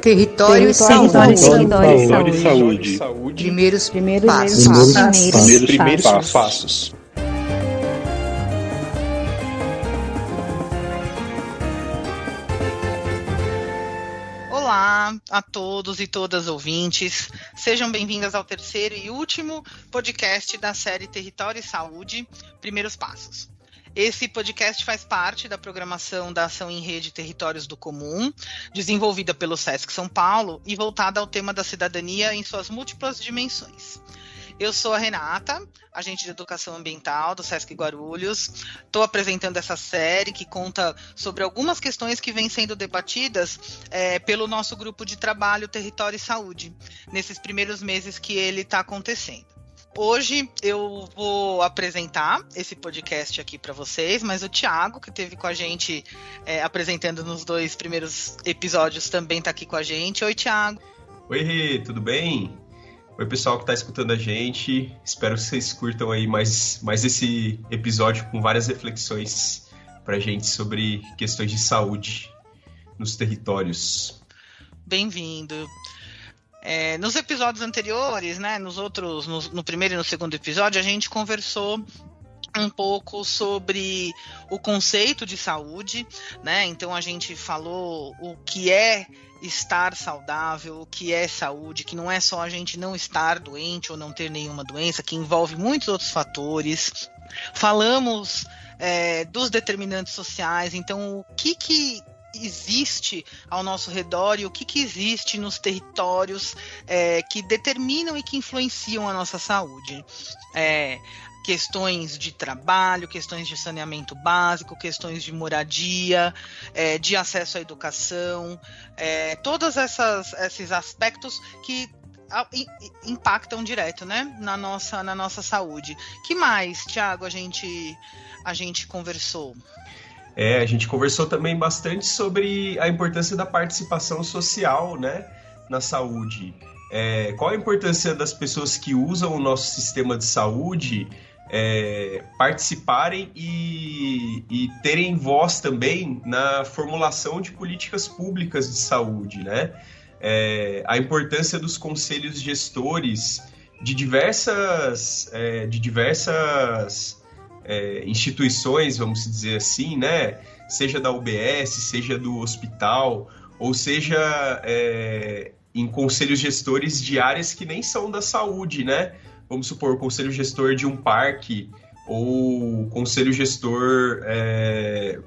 Território, território, e saúde. território, e saúde. saúde. Primeiros, Primeiros passos. passos. Primeiros, Primeiros passos. passos. Olá a todos e todas ouvintes. Sejam bem-vindas ao terceiro e último podcast da série Território e Saúde Primeiros Passos. Esse podcast faz parte da programação da Ação em Rede Territórios do Comum, desenvolvida pelo SESC São Paulo e voltada ao tema da cidadania em suas múltiplas dimensões. Eu sou a Renata, agente de educação ambiental do SESC Guarulhos. Estou apresentando essa série que conta sobre algumas questões que vêm sendo debatidas é, pelo nosso grupo de trabalho Território e Saúde, nesses primeiros meses que ele está acontecendo. Hoje eu vou apresentar esse podcast aqui para vocês, mas o Thiago, que esteve com a gente é, apresentando nos dois primeiros episódios, também está aqui com a gente. Oi, Thiago. Oi, Rê, tudo bem? Oi, pessoal que está escutando a gente. Espero que vocês curtam aí mais, mais esse episódio com várias reflexões para a gente sobre questões de saúde nos territórios. Bem-vindo. É, nos episódios anteriores, né, nos outros, no, no primeiro e no segundo episódio, a gente conversou um pouco sobre o conceito de saúde, né? Então a gente falou o que é estar saudável, o que é saúde, que não é só a gente não estar doente ou não ter nenhuma doença, que envolve muitos outros fatores. Falamos é, dos determinantes sociais, então o que que existe ao nosso redor e o que, que existe nos territórios é, que determinam e que influenciam a nossa saúde. É, questões de trabalho, questões de saneamento básico, questões de moradia, é, de acesso à educação, é, todos essas, esses aspectos que impactam direto, né, na nossa, na nossa saúde. Que mais, Tiago, a gente, a gente conversou? É, a gente conversou também bastante sobre a importância da participação social, né, na saúde. É, qual a importância das pessoas que usam o nosso sistema de saúde é, participarem e, e terem voz também na formulação de políticas públicas de saúde, né? É, a importância dos conselhos gestores de diversas, é, de diversas é, instituições, vamos dizer assim, né? Seja da UBS, seja do hospital, ou seja é, em conselhos gestores de áreas que nem são da saúde, né? Vamos supor, o conselho gestor de um parque ou conselho gestor é,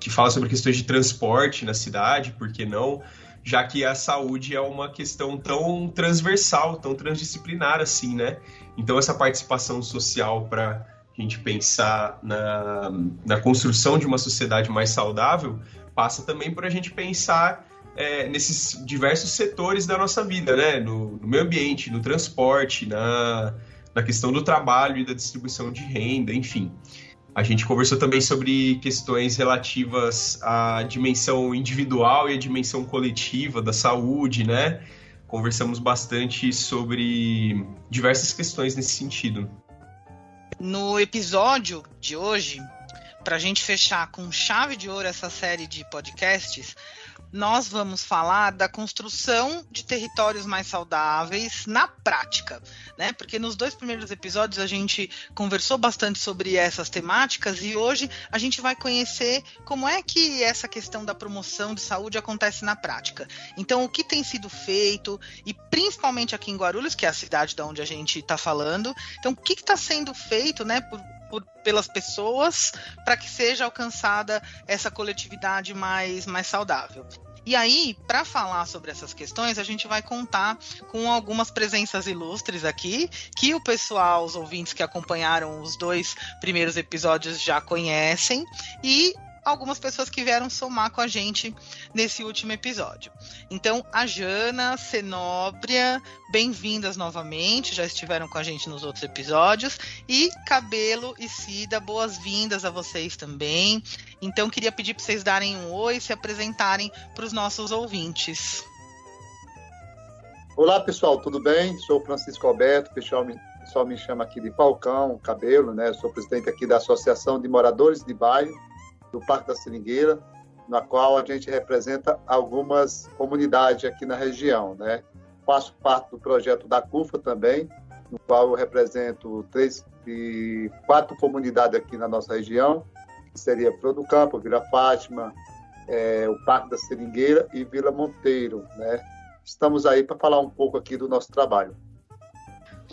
que fala sobre questões de transporte na cidade, por que não? Já que a saúde é uma questão tão transversal, tão transdisciplinar assim, né? Então essa participação social para a gente pensar na, na construção de uma sociedade mais saudável passa também por a gente pensar é, nesses diversos setores da nossa vida, né? No, no meio ambiente, no transporte, na, na questão do trabalho e da distribuição de renda, enfim. A gente conversou também sobre questões relativas à dimensão individual e à dimensão coletiva da saúde, né? Conversamos bastante sobre diversas questões nesse sentido. No episódio de hoje, para a gente fechar com chave de ouro essa série de podcasts, nós vamos falar da construção de territórios mais saudáveis na prática, né? Porque nos dois primeiros episódios a gente conversou bastante sobre essas temáticas e hoje a gente vai conhecer como é que essa questão da promoção de saúde acontece na prática. Então, o que tem sido feito e principalmente aqui em Guarulhos, que é a cidade da onde a gente está falando, então o que está sendo feito, né? Por, por, pelas pessoas para que seja alcançada essa coletividade mais, mais saudável. E aí, para falar sobre essas questões, a gente vai contar com algumas presenças ilustres aqui, que o pessoal, os ouvintes que acompanharam os dois primeiros episódios já conhecem, e algumas pessoas que vieram somar com a gente nesse último episódio. Então, a Jana, Cenóbria, bem-vindas novamente, já estiveram com a gente nos outros episódios, e Cabelo e Cida, boas-vindas a vocês também. Então, queria pedir para vocês darem um oi se apresentarem para os nossos ouvintes. Olá, pessoal, tudo bem? Sou Francisco Alberto, pessoal me, me chama aqui de Falcão, Cabelo, né? Sou presidente aqui da Associação de Moradores de Bairro do Parque da Seringueira. na qual a gente representa algumas comunidades aqui na região, né? Faço parte do projeto da CUFA também, no qual eu represento três e quatro comunidades aqui na nossa região, que seria Flor Campo, Vila Fátima, é, o Parque da Seringueira e Vila Monteiro, né? Estamos aí para falar um pouco aqui do nosso trabalho.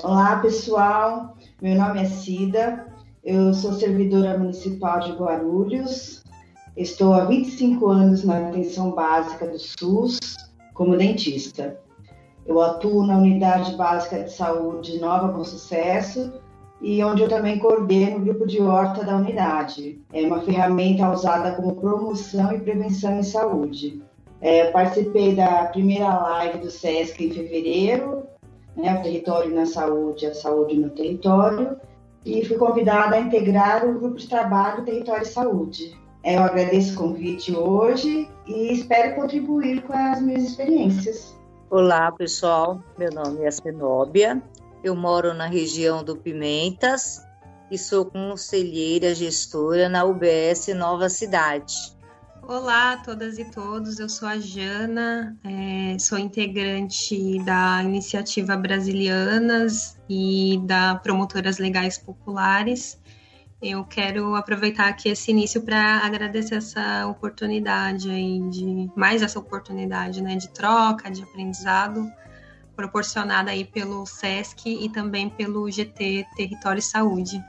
Olá, pessoal. Meu nome é Cida. Eu sou servidora municipal de Guarulhos. Estou há 25 anos na atenção básica do SUS como dentista. Eu atuo na Unidade Básica de Saúde Nova com Sucesso e onde eu também coordeno o grupo de horta da unidade. É uma ferramenta usada como promoção e prevenção em saúde. É, participei da primeira live do SESC em fevereiro, né, o Território na Saúde, a Saúde no Território, e fui convidada a integrar o grupo de trabalho Território e Saúde. É, eu agradeço o convite hoje e espero contribuir com as minhas experiências. Olá, pessoal. Meu nome é Senóbia. Eu moro na região do Pimentas e sou conselheira gestora na UBS Nova Cidade. Olá a todas e todos, eu sou a Jana, é, sou integrante da Iniciativa Brasilianas e da Promotoras Legais Populares. Eu quero aproveitar aqui esse início para agradecer essa oportunidade aí de mais essa oportunidade, né, de troca, de aprendizado proporcionada aí pelo SESC e também pelo GT Território e Saúde.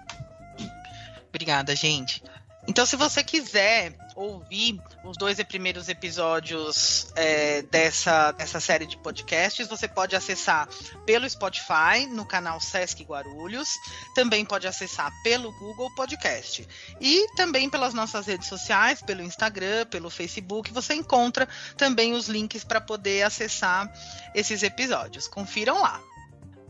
Obrigada, gente. Então, se você quiser ouvir os dois primeiros episódios é, dessa, dessa série de podcasts, você pode acessar pelo Spotify, no canal Sesc Guarulhos, também pode acessar pelo Google Podcast. E também pelas nossas redes sociais, pelo Instagram, pelo Facebook, você encontra também os links para poder acessar esses episódios. Confiram lá.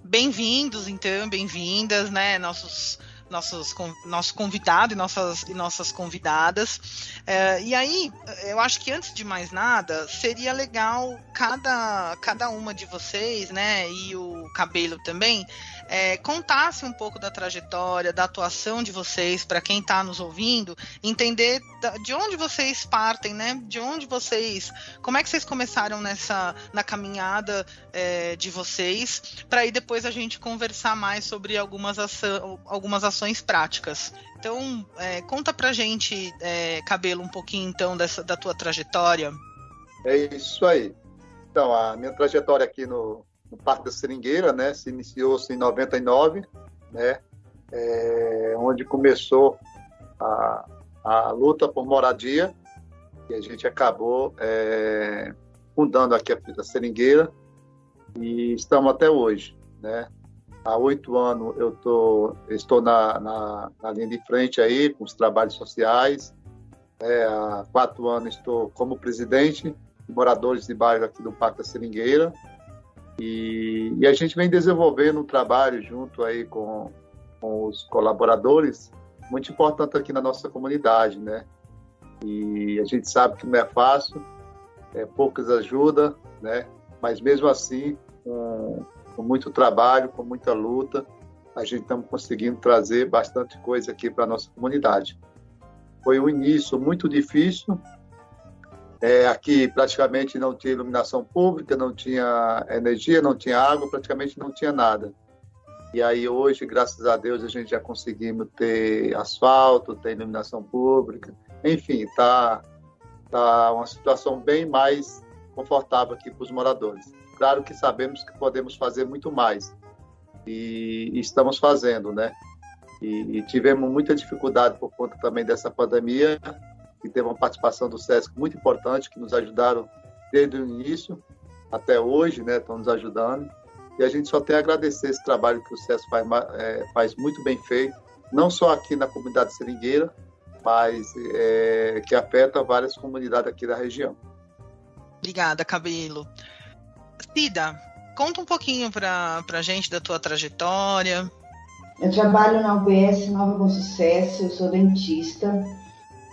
Bem-vindos, então, bem-vindas, né? Nossos nossos, nosso convidado e nossas, e nossas convidadas. É, e aí, eu acho que antes de mais nada, seria legal cada, cada uma de vocês, né, e o Cabelo também, é, contasse um pouco da trajetória, da atuação de vocês, para quem está nos ouvindo, entender de onde vocês partem, né? De onde vocês. Como é que vocês começaram nessa na caminhada é, de vocês, para aí depois a gente conversar mais sobre algumas, algumas ações práticas. Então, é, conta pra gente, é, Cabelo, um pouquinho então dessa, da tua trajetória. É isso aí. Então, a minha trajetória aqui no, no Parque da Seringueira, né? Se iniciou-se em 99, né? É, onde começou a, a luta por moradia e a gente acabou é, fundando aqui a Seringueira e estamos até hoje, né? Há oito anos eu tô, estou na, na, na, linha de frente aí com os trabalhos sociais. É, há quatro anos estou como presidente de moradores de bairro aqui do Parque da Seringueira e, e, a gente vem desenvolvendo um trabalho junto aí com, com os colaboradores, muito importante aqui na nossa comunidade, né? E a gente sabe que não é fácil, é, poucas ajuda, né? Mas mesmo assim, com, com muito trabalho, com muita luta, a gente estamos conseguindo trazer bastante coisa aqui para a nossa comunidade. Foi um início muito difícil, é, aqui praticamente não tinha iluminação pública, não tinha energia, não tinha água, praticamente não tinha nada. E aí hoje, graças a Deus, a gente já conseguimos ter asfalto, ter iluminação pública, enfim, tá tá uma situação bem mais confortável aqui para os moradores. Claro que sabemos que podemos fazer muito mais e, estamos fazendo, né? E, e tivemos muita dificuldade por conta também dessa pandemia que teve uma participação do SESC muito importante, que nos ajudaram desde o início até hoje, né, estão nos ajudando. E a gente só tem a agradecer esse trabalho que o SESC faz, é, faz muito bem feito, não só aqui na comunidade seringueira, mas é, que afeta várias comunidades aqui da região. Obrigada, Cabelo. Cida, conta um pouquinho para a gente da tua trajetória. Eu trabalho na UBS Nova Bom Sucesso, eu sou dentista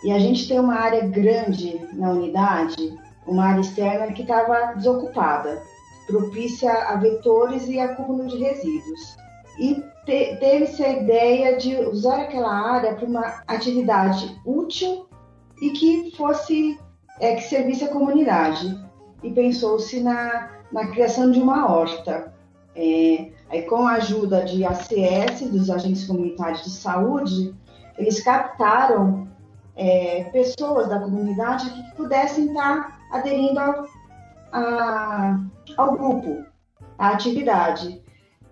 e a gente tem uma área grande na unidade, uma área externa que estava desocupada, propícia a vetores e acúmulo de resíduos. E te, teve-se a ideia de usar aquela área para uma atividade útil e que fosse é que servisse a comunidade e pensou-se na, na criação de uma horta. É, aí, com a ajuda de ACS, dos agentes comunitários de saúde, eles captaram é, pessoas da comunidade que pudessem estar aderindo ao, a, ao grupo, à atividade.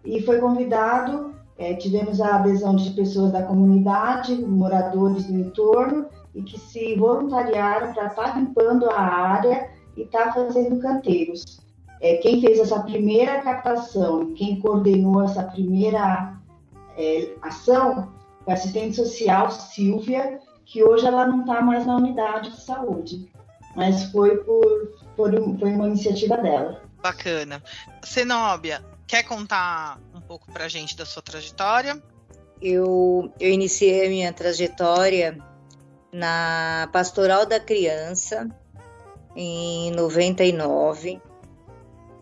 E foi convidado, é, tivemos a adesão de pessoas da comunidade, moradores do entorno, e que se voluntariaram para estar limpando a área e estar fazendo canteiros. É, quem fez essa primeira captação, quem coordenou essa primeira é, ação foi a assistente social Silvia, que hoje ela não está mais na unidade de saúde, mas foi por, por foi uma iniciativa dela. Bacana. Zenóbia, quer contar um pouco para a gente da sua trajetória? Eu, eu iniciei a minha trajetória na Pastoral da Criança, em 99.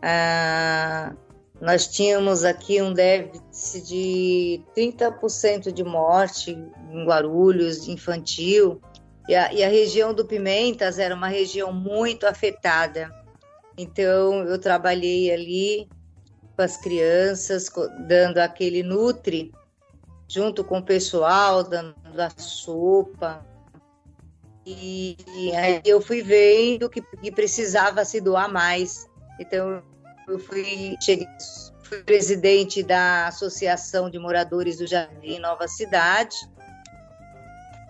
Ah, nós tínhamos aqui um déficit de 30% de morte em Guarulhos, infantil, e a, e a região do Pimentas era uma região muito afetada. Então, eu trabalhei ali com as crianças, dando aquele nutre, junto com o pessoal, dando a sopa, e, aí eu fui vendo que, que precisava se doar mais. Então eu fui, cheguei, fui presidente da Associação de Moradores do Jardim Nova Cidade.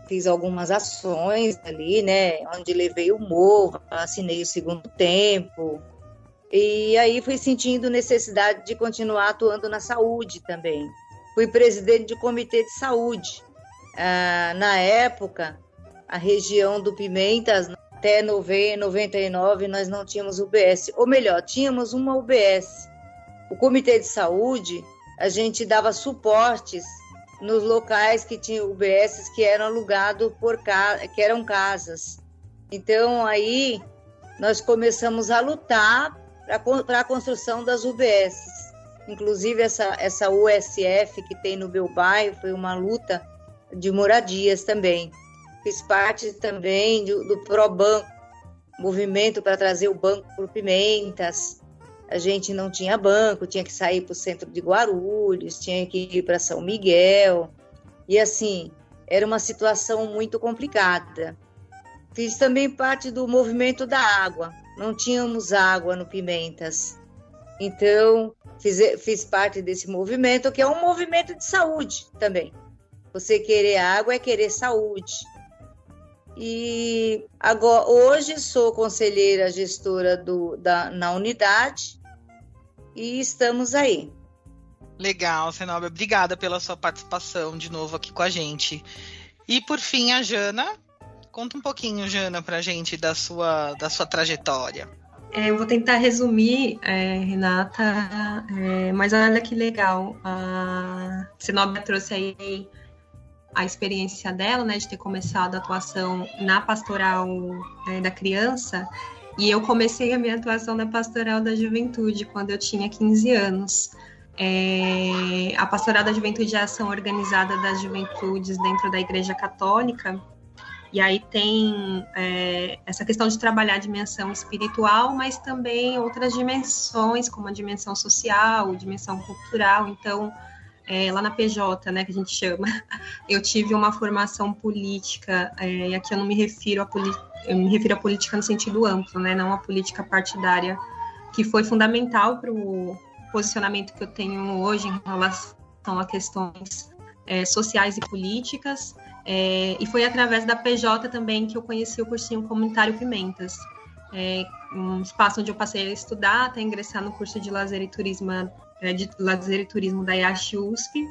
Fiz algumas ações ali, né? Onde levei o morro, assinei o segundo tempo. E aí fui sentindo necessidade de continuar atuando na saúde também. Fui presidente de comitê de saúde. Ah, na época, a região do Pimentas, até 99 nós não tínhamos UBS, ou melhor, tínhamos uma UBS. O Comitê de Saúde, a gente dava suportes nos locais que tinham UBS que eram alugados por que eram casas. Então aí nós começamos a lutar para a construção das UBS. Inclusive essa essa USF que tem no meu bairro foi uma luta de moradias também fiz parte também do, do ProBanco, movimento para trazer o banco para Pimentas. A gente não tinha banco, tinha que sair para o centro de Guarulhos, tinha que ir para São Miguel. E assim, era uma situação muito complicada. Fiz também parte do movimento da água. Não tínhamos água no Pimentas. Então, fiz, fiz parte desse movimento, que é um movimento de saúde também. Você querer água é querer saúde. E agora, hoje sou conselheira gestora do, da, na unidade e estamos aí. Legal, Senobra. Obrigada pela sua participação de novo aqui com a gente. E por fim, a Jana. Conta um pouquinho, Jana, para a gente da sua, da sua trajetória. É, eu vou tentar resumir, é, Renata, é, mas olha que legal. A Senobra trouxe aí a experiência dela, né, de ter começado a atuação na pastoral é, da criança, e eu comecei a minha atuação na pastoral da juventude quando eu tinha 15 anos. É, a pastoral da juventude é a ação organizada das juventudes dentro da Igreja Católica, e aí tem é, essa questão de trabalhar a dimensão espiritual, mas também outras dimensões, como a dimensão social, dimensão cultural. Então, é, lá na PJ, né, que a gente chama, eu tive uma formação política, é, e aqui eu não me refiro a eu me refiro à política no sentido amplo, né, não a política partidária, que foi fundamental para o posicionamento que eu tenho hoje em relação a questões é, sociais e políticas, é, e foi através da PJ também que eu conheci o cursinho comunitário Pimentas, é, um espaço onde eu passei a estudar, até ingressar no curso de lazer e turismo de lazer e turismo da IASH USP.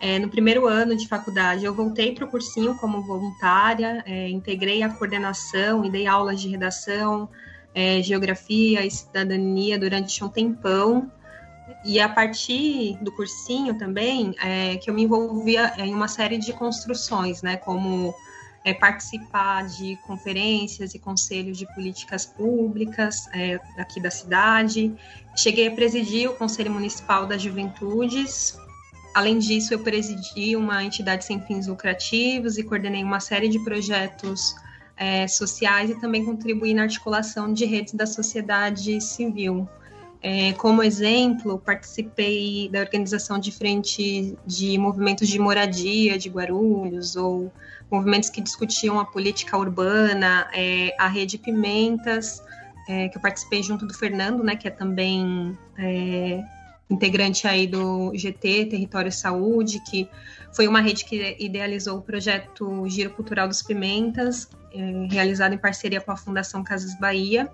É, no primeiro ano de faculdade, eu voltei para o cursinho como voluntária, é, integrei a coordenação e dei aulas de redação, é, geografia e cidadania durante um tempão. E a partir do cursinho também, é, que eu me envolvia em uma série de construções, né, como é, participar de conferências e conselhos de políticas públicas é, aqui da cidade. Cheguei a presidir o Conselho Municipal das Juventudes. Além disso, eu presidi uma entidade sem fins lucrativos e coordenei uma série de projetos é, sociais e também contribuir na articulação de redes da sociedade civil. É, como exemplo, participei da organização de frente de movimentos de moradia de Guarulhos ou movimentos que discutiam a política urbana, é, a Rede Pimentas, é, que eu participei junto do Fernando, né, que é também é, integrante aí do GT, Território Saúde, que foi uma rede que idealizou o projeto Giro Cultural dos Pimentas, é, realizado em parceria com a Fundação Casas Bahia,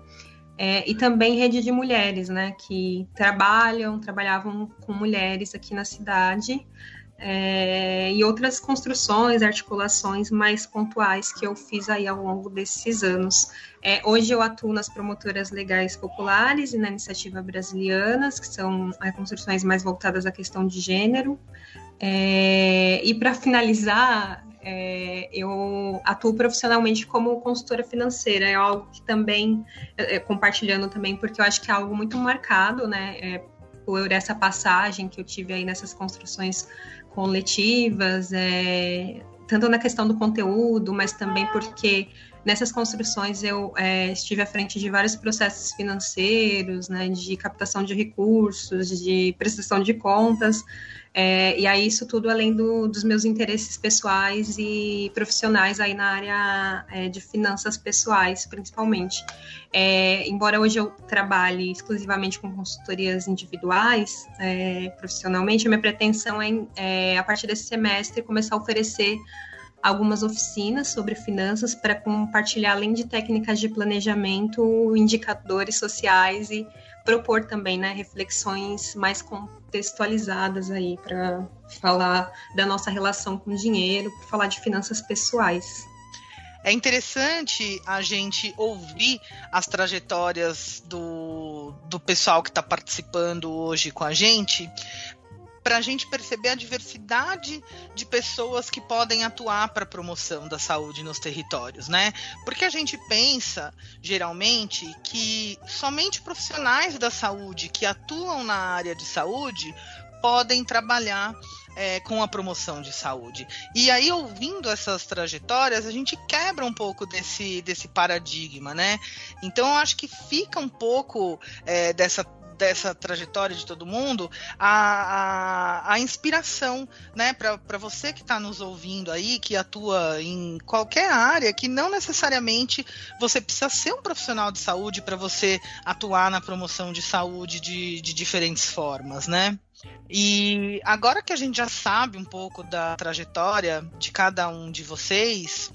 é, e também rede de mulheres, né, que trabalham, trabalhavam com mulheres aqui na cidade, é, e outras construções, articulações mais pontuais que eu fiz aí ao longo desses anos. É, hoje eu atuo nas promotoras legais populares e na iniciativa brasilianas, que são é, construções mais voltadas à questão de gênero. É, e para finalizar, é, eu atuo profissionalmente como consultora financeira, é algo que também, é, compartilhando também, porque eu acho que é algo muito marcado, né, é, por essa passagem que eu tive aí nessas construções coletivas, é, tanto na questão do conteúdo, mas também porque nessas construções eu é, estive à frente de vários processos financeiros, né, de captação de recursos, de prestação de contas, é, e aí isso tudo além do, dos meus interesses pessoais e profissionais aí na área é, de finanças pessoais, principalmente. É, embora hoje eu trabalhe exclusivamente com consultorias individuais, é, profissionalmente, a minha pretensão é, é, a partir desse semestre, começar a oferecer algumas oficinas sobre finanças para compartilhar, além de técnicas de planejamento, indicadores sociais e propor também né, reflexões mais contextualizadas aí para falar da nossa relação com o dinheiro, para falar de finanças pessoais. É interessante a gente ouvir as trajetórias do, do pessoal que está participando hoje com a gente, para a gente perceber a diversidade de pessoas que podem atuar para a promoção da saúde nos territórios, né? Porque a gente pensa, geralmente, que somente profissionais da saúde que atuam na área de saúde podem trabalhar é, com a promoção de saúde. E aí, ouvindo essas trajetórias, a gente quebra um pouco desse, desse paradigma, né? Então, eu acho que fica um pouco é, dessa dessa trajetória de todo mundo a, a, a inspiração, né, para você que está nos ouvindo aí, que atua em qualquer área, que não necessariamente você precisa ser um profissional de saúde para você atuar na promoção de saúde de, de diferentes formas, né? E agora que a gente já sabe um pouco da trajetória de cada um de vocês,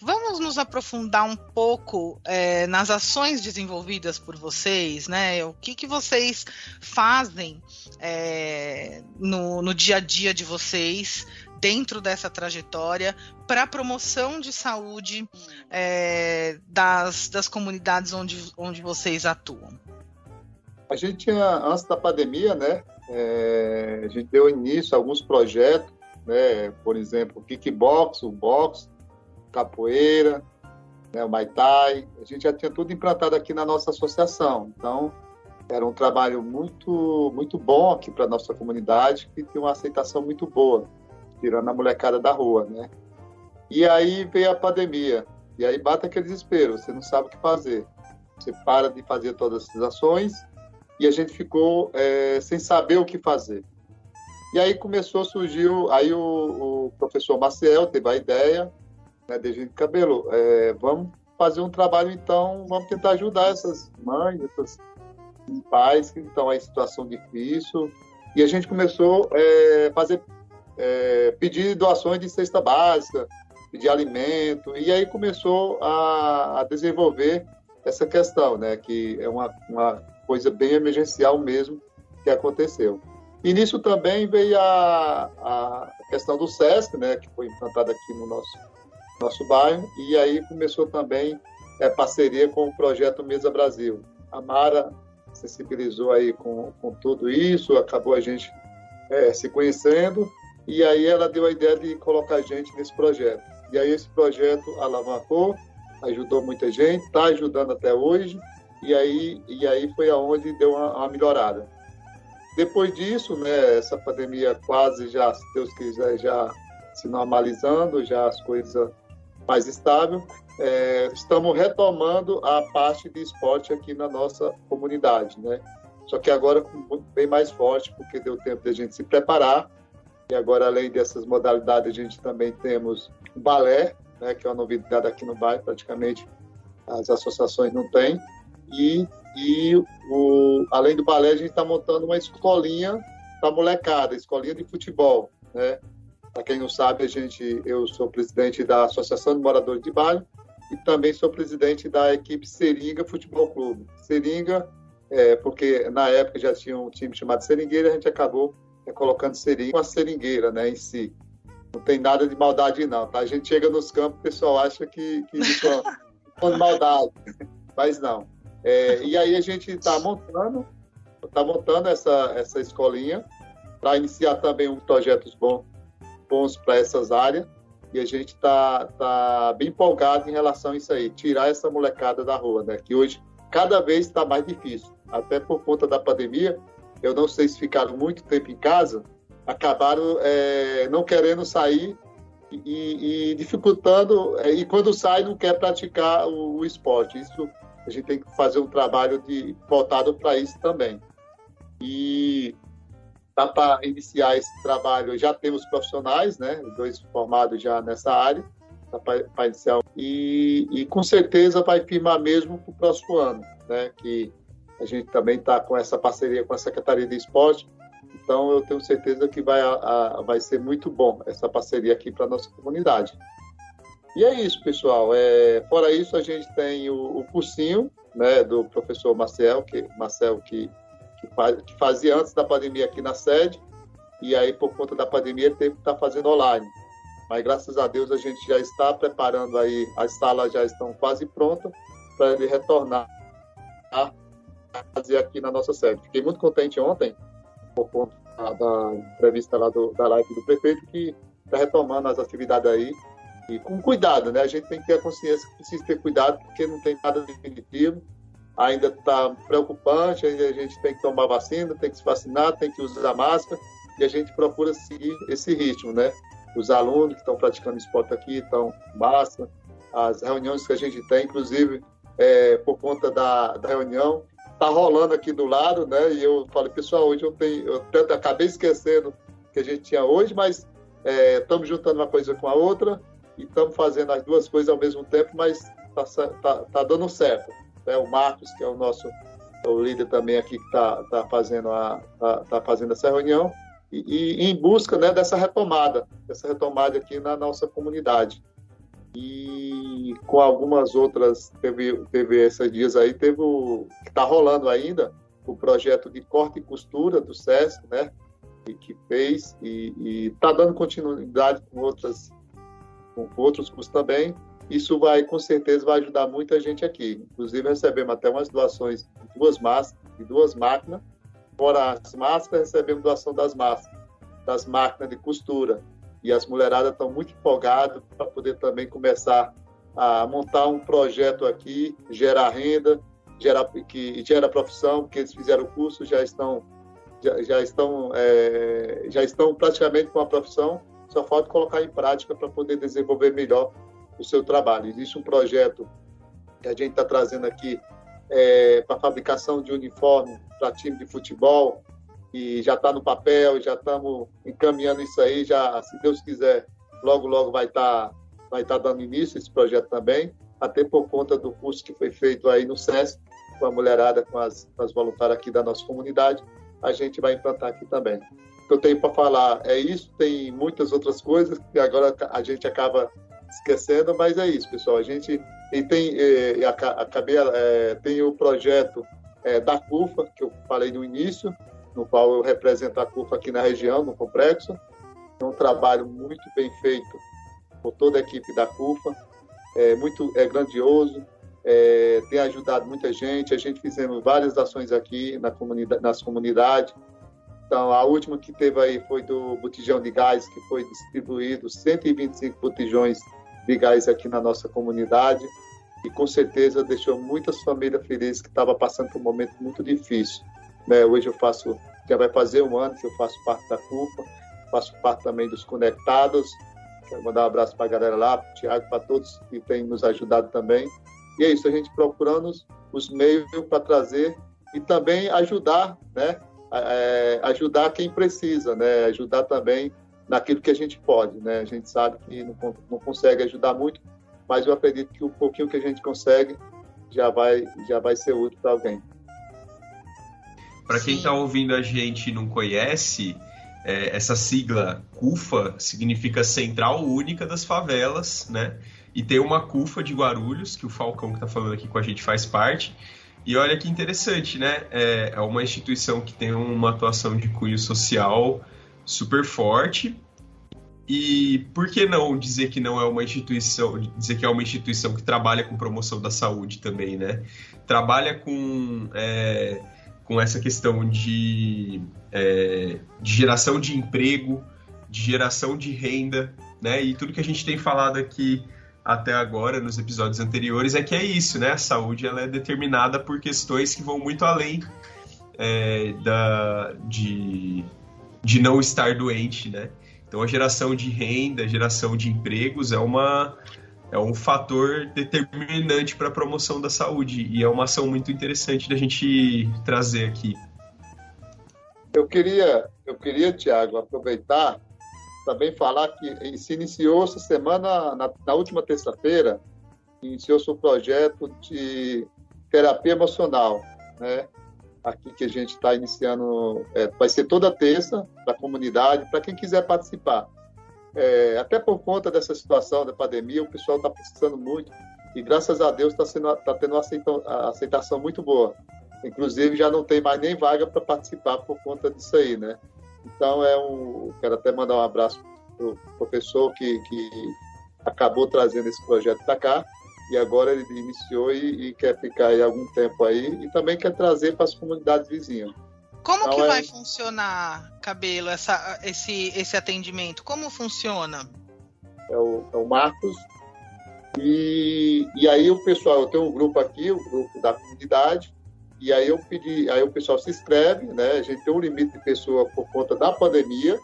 vamos nos aprofundar um pouco é, nas ações desenvolvidas por vocês, né? O que, que vocês fazem é, no, no dia a dia de vocês dentro dessa trajetória para a promoção de saúde é, das, das comunidades onde, onde vocês atuam? A gente antes da pandemia, né, é, a gente deu início a alguns projetos, né, por exemplo, kickbox, o box, capoeira, né, o Muay Thai. A gente já tinha tudo implantado aqui na nossa associação. Então, era um trabalho muito, muito bom aqui para a nossa comunidade, que tinha uma aceitação muito boa, tirando a molecada da rua, né? E aí veio a pandemia. E aí bate aquele desespero, você não sabe o que fazer. Você para de fazer todas essas ações e a gente ficou é, sem saber o que fazer. E aí começou, surgiu, aí o, o professor Maciel teve a ideia, né, de Cabelo, é, vamos fazer um trabalho então, vamos tentar ajudar essas mães, esses pais que estão em situação difícil. E a gente começou a é, fazer, é, pedir doações de cesta básica, pedir alimento, e aí começou a, a desenvolver essa questão, né, que é uma, uma coisa bem emergencial mesmo que aconteceu. E nisso também veio a, a questão do SESC, né, que foi implantada aqui no nosso, nosso bairro, e aí começou também é, parceria com o projeto Mesa Brasil. A Mara sensibilizou aí com, com tudo isso, acabou a gente é, se conhecendo, e aí ela deu a ideia de colocar a gente nesse projeto. E aí esse projeto alavancou, ajudou muita gente, está ajudando até hoje, e aí, e aí foi aonde deu uma, uma, melhorada. Depois disso, né, essa pandemia quase já, se Deus quiser, já se normalizando, já as coisas mais estável. É, estamos retomando a parte de esporte aqui na nossa comunidade, né? Só que agora bem mais forte, porque deu tempo de a gente se preparar. E agora, além dessas modalidades, a gente também temos o balé, né, que é uma novidade aqui no bairro, praticamente as associações não têm. E, e o, além do balé, a gente está montando uma escolinha para molecada, escolinha de futebol. Né? Para quem não sabe, a gente, eu sou presidente da Associação de Moradores de Bairro e também sou presidente da equipe Seringa Futebol Clube. Seringa, é, porque na época já tinha um time chamado Seringueira, a gente acabou é, colocando Seringa com a Seringueira né, em si. Não tem nada de maldade, não. Tá? A gente chega nos campos, o pessoal acha que, que isso é de maldade, mas não. É, e aí a gente está montando, está montando essa, essa escolinha para iniciar também um projetos bons, bons para essas áreas. E a gente está tá bem empolgado em relação a isso aí, tirar essa molecada da rua, né? Que hoje cada vez está mais difícil, até por conta da pandemia. Eu não sei se ficaram muito tempo em casa, acabaram é, não querendo sair e, e dificultando, é, e quando sai não quer praticar o, o, esporte. Isso a gente tem que fazer um trabalho de, voltado para isso também. E dá para iniciar esse trabalho, já temos profissionais, né, dois formados já nessa área, para iniciar. E, e com certeza vai firmar mesmo para o próximo ano, né, que a gente também está com essa parceria com a Secretaria de Esporte, então, eu tenho certeza que vai, a, vai ser muito bom essa parceria aqui para nossa comunidade. E é isso, pessoal. É, fora isso, a gente tem o, o cursinho né, do professor Marcel, que, Marcel que, que, faz, que, fazia antes da pandemia aqui na sede, e aí, por conta da pandemia, teve que estar tá fazendo online. Mas, graças a Deus, a gente já está preparando aí, as salas já estão quase prontas para ele retornar a fazer aqui na nossa sede. Fiquei muito contente ontem, por conta da entrevista lá do, da live do prefeito, que está retomando as atividades aí e com cuidado, né? A gente tem que ter a consciência que precisa ter cuidado, porque não tem nada definitivo, ainda está preocupante, a gente tem que tomar vacina, tem que se vacinar, tem que usar máscara, e a gente procura seguir esse ritmo, né? Os alunos que estão praticando esporte aqui estão máscara, as reuniões que a gente tem, inclusive, é, por conta da, da reunião, tá rolando aqui do lado, né? E eu falei, pessoal, hoje eu tenho, eu acabei esquecendo que a gente tinha hoje, mas estamos é, juntando uma coisa com a outra e estamos fazendo as duas coisas ao mesmo tempo, mas tá, tá, tá dando certo. Né? O Marcos, que é o nosso o líder também aqui que está tá fazendo a tá, tá, fazendo essa reunião e, e, em busca né, dessa retomada, dessa retomada aqui na nossa comunidade e com algumas outras, teve, teve esses dias aí, teve o que está rolando ainda, o projeto de corte e costura do SESC, né, e, que fez e está dando continuidade com outras com outros cursos também. Isso vai, com certeza, vai ajudar muita gente aqui. Inclusive, recebemos até umas doações de duas, máscaras, de duas máquinas. Fora as máscaras, recebemos doação das máscaras, das máquinas de costura e as mulheradas estão muito empolgadas para poder também começar a montar um projeto aqui, gerar renda, gerar, que gera profissão, porque eles fizeram o curso, já estão, já, já estão, é, já estão praticamente com a profissão, só falta colocar em prática para poder desenvolver melhor o seu trabalho. Existe um projeto que a gente está trazendo aqui é, para fabricação de uniforme para time de futebol, e já está no papel, já estamos encaminhando isso aí, já, se Deus quiser, logo, logo vai estar tá, vai tá dando início esse projeto também, até por conta do curso que foi feito aí no SESC, com a mulherada, com as, com as voluntárias aqui da nossa comunidade, a gente vai implantar aqui também. O que eu tenho para falar é isso, tem muitas outras coisas que agora a gente acaba esquecendo, mas é isso, pessoal. A gente e tem, acabei, é, tem o projeto é, da CUFA, que eu falei no início, no qual eu represento a CUFA aqui na região, no complexo. É um trabalho muito bem feito por toda a equipe da CUFA, é muito é grandioso, é, tem ajudado muita gente. A gente fizemos várias ações aqui na comunidade, nas comunidades. Então, a última que teve aí foi do botijão de gás, que foi distribuído 125 botijões gás aqui na nossa comunidade. E com certeza deixou muitas famílias felizes que estavam passando por um momento muito difícil. Né? Hoje eu faço, já vai fazer um ano que eu faço parte da CUFA, faço parte também dos Conectados Quero mandar um abraço para a galera lá, para o Tiago, para todos que têm nos ajudado também. E é isso, a gente procurando os, os meios para trazer e também ajudar, né? É, ajudar quem precisa, né? Ajudar também naquilo que a gente pode, né? A gente sabe que não, não consegue ajudar muito, mas eu acredito que o pouquinho que a gente consegue já vai, já vai ser útil para alguém. Para quem está ouvindo a gente e não conhece, é, essa sigla CUFA significa Central Única das Favelas, né? E tem uma CUFA de Guarulhos, que o Falcão que está falando aqui com a gente faz parte. E olha que interessante, né? É, é uma instituição que tem uma atuação de cunho social super forte. E por que não dizer que não é uma instituição, dizer que é uma instituição que trabalha com promoção da saúde também, né? Trabalha com é, com essa questão de, é, de geração de emprego, de geração de renda, né? E tudo que a gente tem falado aqui até agora nos episódios anteriores é que é isso, né? A saúde ela é determinada por questões que vão muito além é, da, de, de não estar doente, né? Então a geração de renda, a geração de empregos é uma é um fator determinante para a promoção da saúde e é uma ação muito interessante da gente trazer aqui. Eu queria, eu queria, Tiago, aproveitar também falar que se iniciou essa semana, na, na última terça-feira, iniciou-se o projeto de terapia emocional, né? Aqui que a gente está iniciando, é, vai ser toda terça para a comunidade, para quem quiser participar. É, até por conta dessa situação da pandemia, o pessoal está precisando muito e graças a Deus está tá tendo uma aceitação muito boa. Inclusive já não tem mais nem vaga para participar por conta disso aí, né? Então é um, quero até mandar um abraço para o professor que, que acabou trazendo esse projeto para cá e agora ele iniciou e, e, quer ficar aí algum tempo aí e também quer trazer para as comunidades vizinhas. Como então, que é... vai funcionar, Cabelo, essa, esse, esse atendimento? Como funciona? É o, é o Marcos. E, e aí o pessoal, eu tenho um grupo aqui, o um grupo da comunidade, e aí eu pedi, aí o pessoal se inscreve, né? A gente tem um limite de pessoa por conta da pandemia,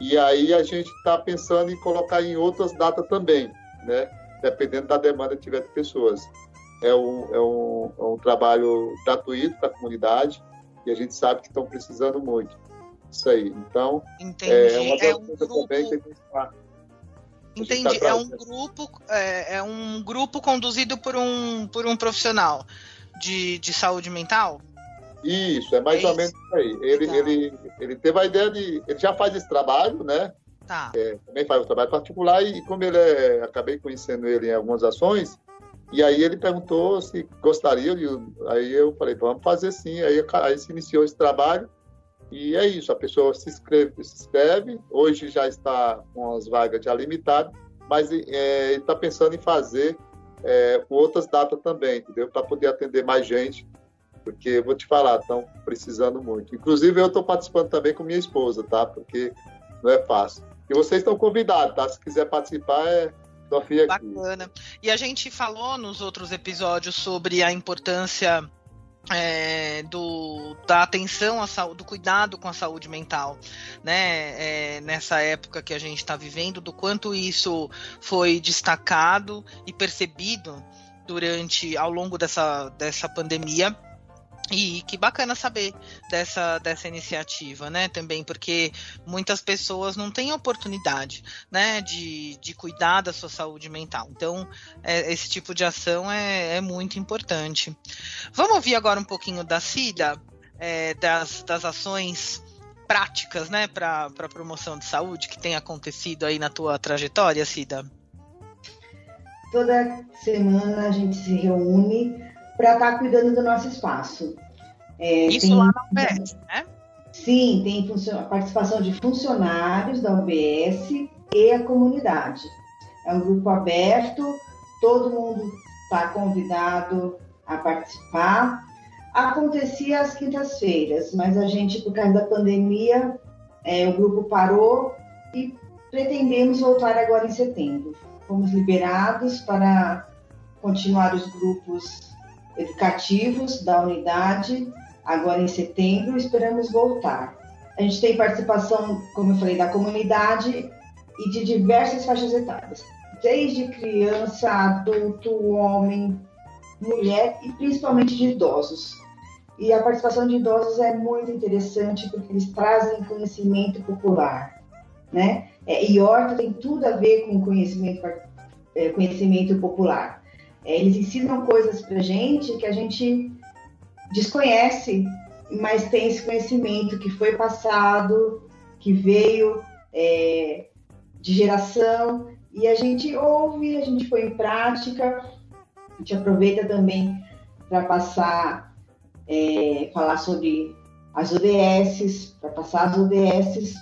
e aí a gente está pensando em colocar em outras datas também, né? Dependendo da demanda que tiver de pessoas. É um, é um, é um trabalho gratuito para a comunidade, e a gente sabe que estão precisando muito. Isso aí. Então, Entendi. é uma é um grupo... também que a gente está. Entendi. Tá é um grupo, é, é, um grupo conduzido por um, por um profissional de, de saúde mental? Isso, é mais é ou menos isso aí. Ele, ele, ele teve a ideia de. Ele já faz esse trabalho, né? Tá. É, também faz o trabalho particular e como ele é, acabei conhecendo ele em algumas ações, e aí ele perguntou se gostaria, de, aí eu falei, vamos fazer sim. Aí, aí se iniciou esse trabalho e é isso, a pessoa se inscreve, se inscreve hoje já está com as vagas já limitadas, mas é, ele está pensando em fazer é, com outras datas também, entendeu? Para poder atender mais gente, porque vou te falar, estão precisando muito. Inclusive eu estou participando também com minha esposa, tá? Porque não é fácil. E vocês estão convidados, tá? Se quiser participar, é Sofia Bacana. E a gente falou nos outros episódios sobre a importância é, do, da atenção à saúde, do cuidado com a saúde mental, né? É, nessa época que a gente está vivendo, do quanto isso foi destacado e percebido durante ao longo dessa, dessa pandemia e que bacana saber dessa, dessa iniciativa, né? Também porque muitas pessoas não têm oportunidade, né? De, de cuidar da sua saúde mental. Então, é, esse tipo de ação é, é, muito importante. Vamos ouvir agora um pouquinho da Cida, é, das, das ações práticas, né? Para a promoção de saúde que tem acontecido aí na tua trajetória, Cida. Toda semana a gente se reúne para estar tá cuidando do nosso espaço. É, Isso tem, lá na UBS, né? Sim, tem a participação de funcionários da UBS e a comunidade. É um grupo aberto, todo mundo está convidado a participar. Acontecia às quintas-feiras, mas a gente, por causa da pandemia, é, o grupo parou e pretendemos voltar agora em setembro. Fomos liberados para continuar os grupos educativos da unidade, agora em setembro, esperamos voltar. A gente tem participação, como eu falei, da comunidade e de diversas faixas etárias, desde criança, adulto, homem, mulher e principalmente de idosos. E a participação de idosos é muito interessante porque eles trazem conhecimento popular, né? É, e horta tem tudo a ver com conhecimento, é, conhecimento popular. É, eles ensinam coisas para gente que a gente desconhece, mas tem esse conhecimento que foi passado, que veio é, de geração e a gente ouve, a gente põe em prática, a gente aproveita também para passar é, falar sobre as ODSs, para passar as ODSs,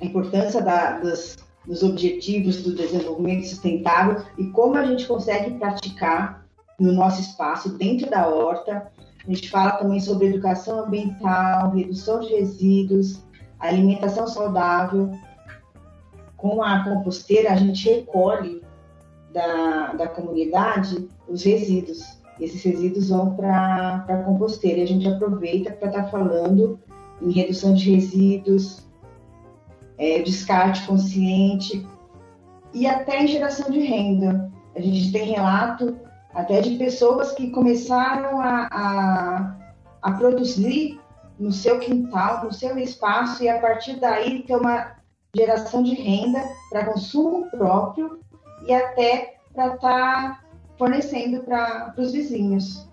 a importância da, dos, dos objetivos do desenvolvimento sustentável e como a gente consegue praticar no nosso espaço, dentro da horta. A gente fala também sobre educação ambiental, redução de resíduos, alimentação saudável. Com a composteira, a gente recolhe da, da comunidade os resíduos esses resíduos vão para a composteira. E a gente aproveita para estar tá falando em redução de resíduos, é, descarte consciente e até em geração de renda. A gente tem relato até de pessoas que começaram a, a, a produzir no seu quintal, no seu espaço, e a partir daí ter uma geração de renda para consumo próprio e até para estar tá fornecendo para os vizinhos.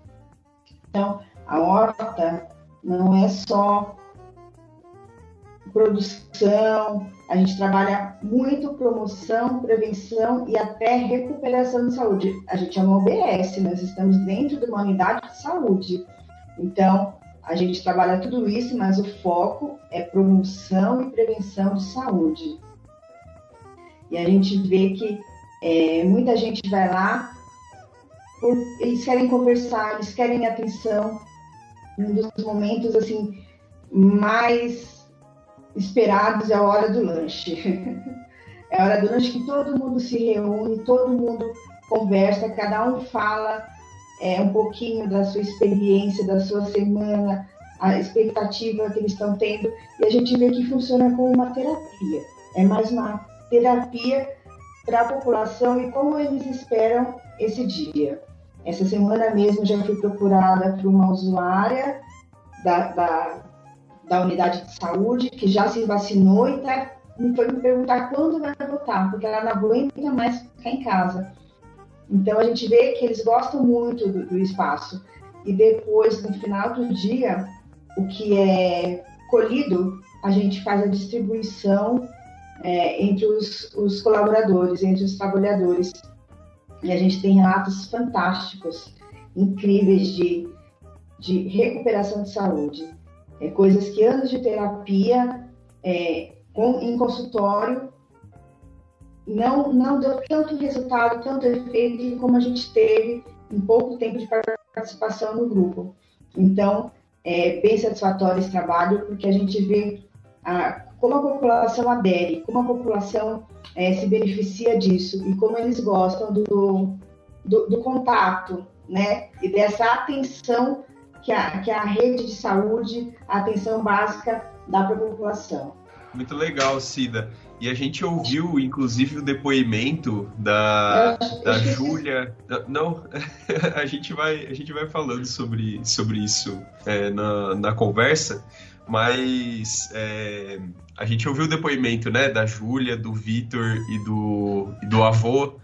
Então, a horta não é só produção, a gente trabalha muito promoção, prevenção e até recuperação de saúde. A gente é uma OBS, nós estamos dentro de uma unidade de saúde. Então, a gente trabalha tudo isso, mas o foco é promoção e prevenção de saúde. E a gente vê que é, muita gente vai lá por, eles querem conversar, eles querem atenção. Um dos momentos assim mais esperados é a hora do lanche. é a hora do lanche que todo mundo se reúne, todo mundo conversa, cada um fala é, um pouquinho da sua experiência, da sua semana, a expectativa que eles estão tendo, e a gente vê que funciona como uma terapia. É mais uma terapia para a população e como eles esperam esse dia. Essa semana mesmo já fui procurada por uma usuária da, da, da unidade de saúde que já se vacinou e tá, foi me perguntar quando vai voltar, porque ela não aguenta mais ficar em casa. Então a gente vê que eles gostam muito do, do espaço. E depois, no final do dia, o que é colhido, a gente faz a distribuição é, entre os, os colaboradores, entre os trabalhadores. E a gente tem relatos fantásticos, incríveis de, de recuperação de saúde. É, coisas que anos de terapia é, com, em consultório não, não deu tanto resultado, tanto efeito como a gente teve em pouco tempo de participação no grupo. Então, é bem satisfatório esse trabalho, porque a gente vê a, como a população adere, como a população é, se beneficia disso e como eles gostam do, do, do, contato, né? E dessa atenção que a, que a rede de saúde, a atenção básica dá para a população. Muito legal, Cida. E a gente ouviu, inclusive, o depoimento da, da Júlia. Não, a gente vai, a gente vai falando sobre, sobre isso é, na, na conversa, mas é, a gente ouviu o depoimento, né, da Júlia, do Vitor e do, e do avô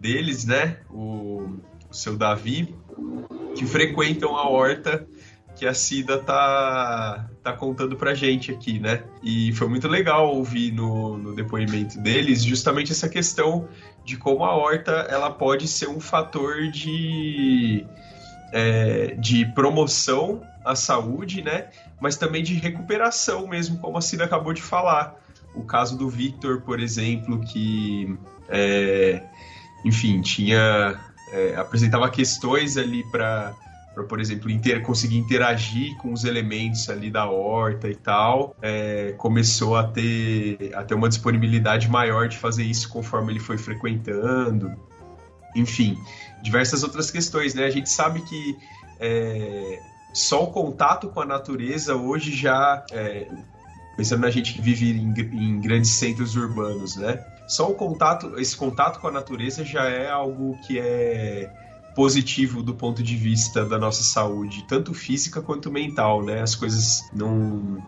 deles, né, o, o seu Davi, que frequentam a horta que a Cida tá, tá contando pra gente aqui, né? E foi muito legal ouvir no, no depoimento deles justamente essa questão de como a horta ela pode ser um fator de, é, de promoção à saúde, né? Mas também de recuperação mesmo, como a Cida acabou de falar. O caso do Victor, por exemplo, que, é, enfim, tinha é, apresentava questões ali para para, por exemplo, inter conseguir interagir com os elementos ali da horta e tal, é, começou a ter, a ter uma disponibilidade maior de fazer isso conforme ele foi frequentando. Enfim, diversas outras questões, né? A gente sabe que é, só o contato com a natureza hoje já, é, pensando na gente que vive em, em grandes centros urbanos, né? Só o contato, esse contato com a natureza já é algo que é positivo do ponto de vista da nossa saúde, tanto física quanto mental, né? As coisas não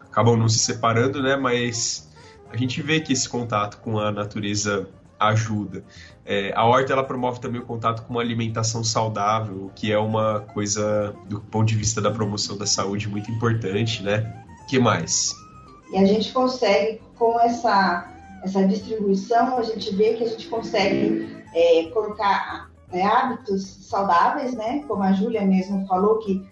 acabam não se separando, né? Mas a gente vê que esse contato com a natureza ajuda. É, a horta ela promove também o contato com uma alimentação saudável, que é uma coisa do ponto de vista da promoção da saúde muito importante, né? Que mais? E a gente consegue com essa essa distribuição, a gente vê que a gente consegue é, colocar é, hábitos saudáveis, né? Como a Júlia mesmo falou, que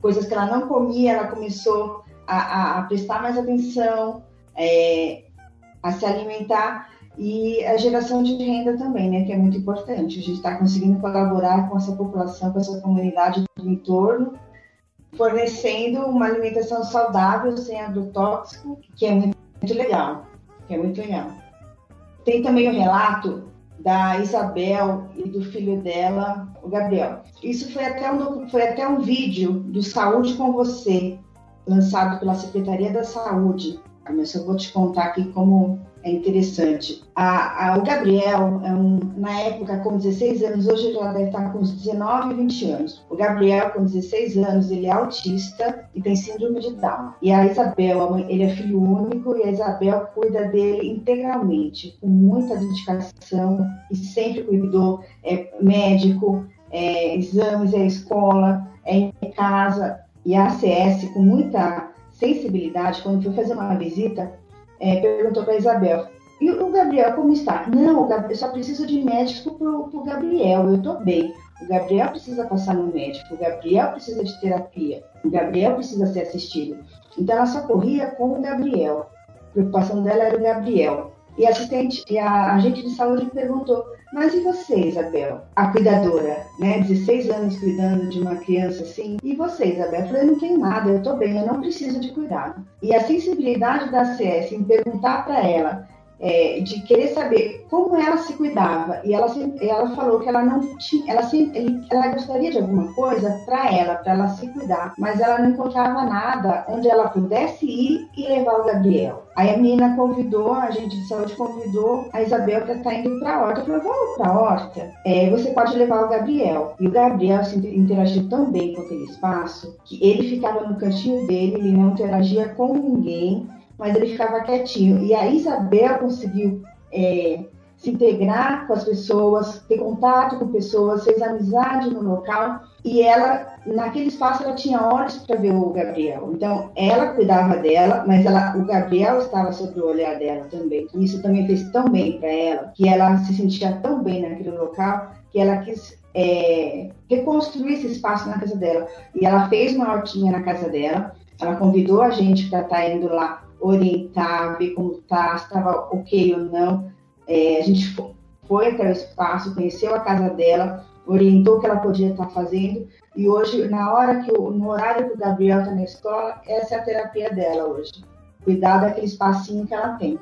coisas que ela não comia, ela começou a, a, a prestar mais atenção, é, a se alimentar e a geração de renda também, né? Que é muito importante. A gente está conseguindo colaborar com essa população, com essa comunidade do entorno, fornecendo uma alimentação saudável, sem agrotóxico, que é muito, muito legal. Que é muito legal. Tem também o relato da Isabel e do filho dela, o Gabriel. Isso foi até um, foi até um vídeo do Saúde com Você, lançado pela Secretaria da Saúde. Mas eu vou te contar aqui como é interessante. A, a, o Gabriel, é um, na época, com 16 anos, hoje ele deve estar com uns 19, 20 anos. O Gabriel, com 16 anos, ele é autista e tem síndrome de Down. E a Isabel, a mãe, ele é filho único e a Isabel cuida dele integralmente, com muita dedicação e sempre cuidou. É médico, é, exames, é escola, é em casa. E a ACS, com muita sensibilidade, quando foi fazer uma visita, é, perguntou para Isabel: e o Gabriel como está? Não, eu só preciso de médico para o Gabriel, eu estou bem. O Gabriel precisa passar no médico, o Gabriel precisa de terapia, o Gabriel precisa ser assistido. Então ela só corria com o Gabriel. A preocupação dela era o Gabriel. E a assistente, e a agente de saúde perguntou: Mas e você, Isabel? A cuidadora, né? 16 anos cuidando de uma criança assim. E você, Isabel? Eu falei: Não tem nada, eu tô bem, eu não preciso de cuidado. E a sensibilidade da CS em perguntar para ela é, de querer saber como ela se cuidava. E ela, ela falou que ela não tinha, ela, ela gostaria de alguma coisa para ela, para ela se cuidar, mas ela não encontrava nada onde ela pudesse ir e levar o Gabriel. Aí a menina convidou, a gente de saúde convidou a Isabel para estar tá indo para a horta. Falou, vamos para a horta? É, você pode levar o Gabriel. E o Gabriel se interagiu tão bem com aquele espaço que ele ficava no cantinho dele, ele não interagia com ninguém mas ele ficava quietinho. E a Isabel conseguiu é, se integrar com as pessoas, ter contato com pessoas, fez amizade no local. E ela, naquele espaço, ela tinha horas para ver o Gabriel. Então, ela cuidava dela, mas ela, o Gabriel estava sob o olhar dela também. E isso também fez tão bem para ela, que ela se sentia tão bem naquele local, que ela quis é, reconstruir esse espaço na casa dela. E ela fez uma hortinha na casa dela. Ela convidou a gente para estar tá indo lá orientar, ver como tá, se estava ok ou não. É, a gente foi até o espaço, conheceu a casa dela, orientou o que ela podia estar fazendo e hoje, na hora que o, no horário que o Gabriel está na escola, essa é a terapia dela hoje. Cuidar daquele espacinho que ela tem.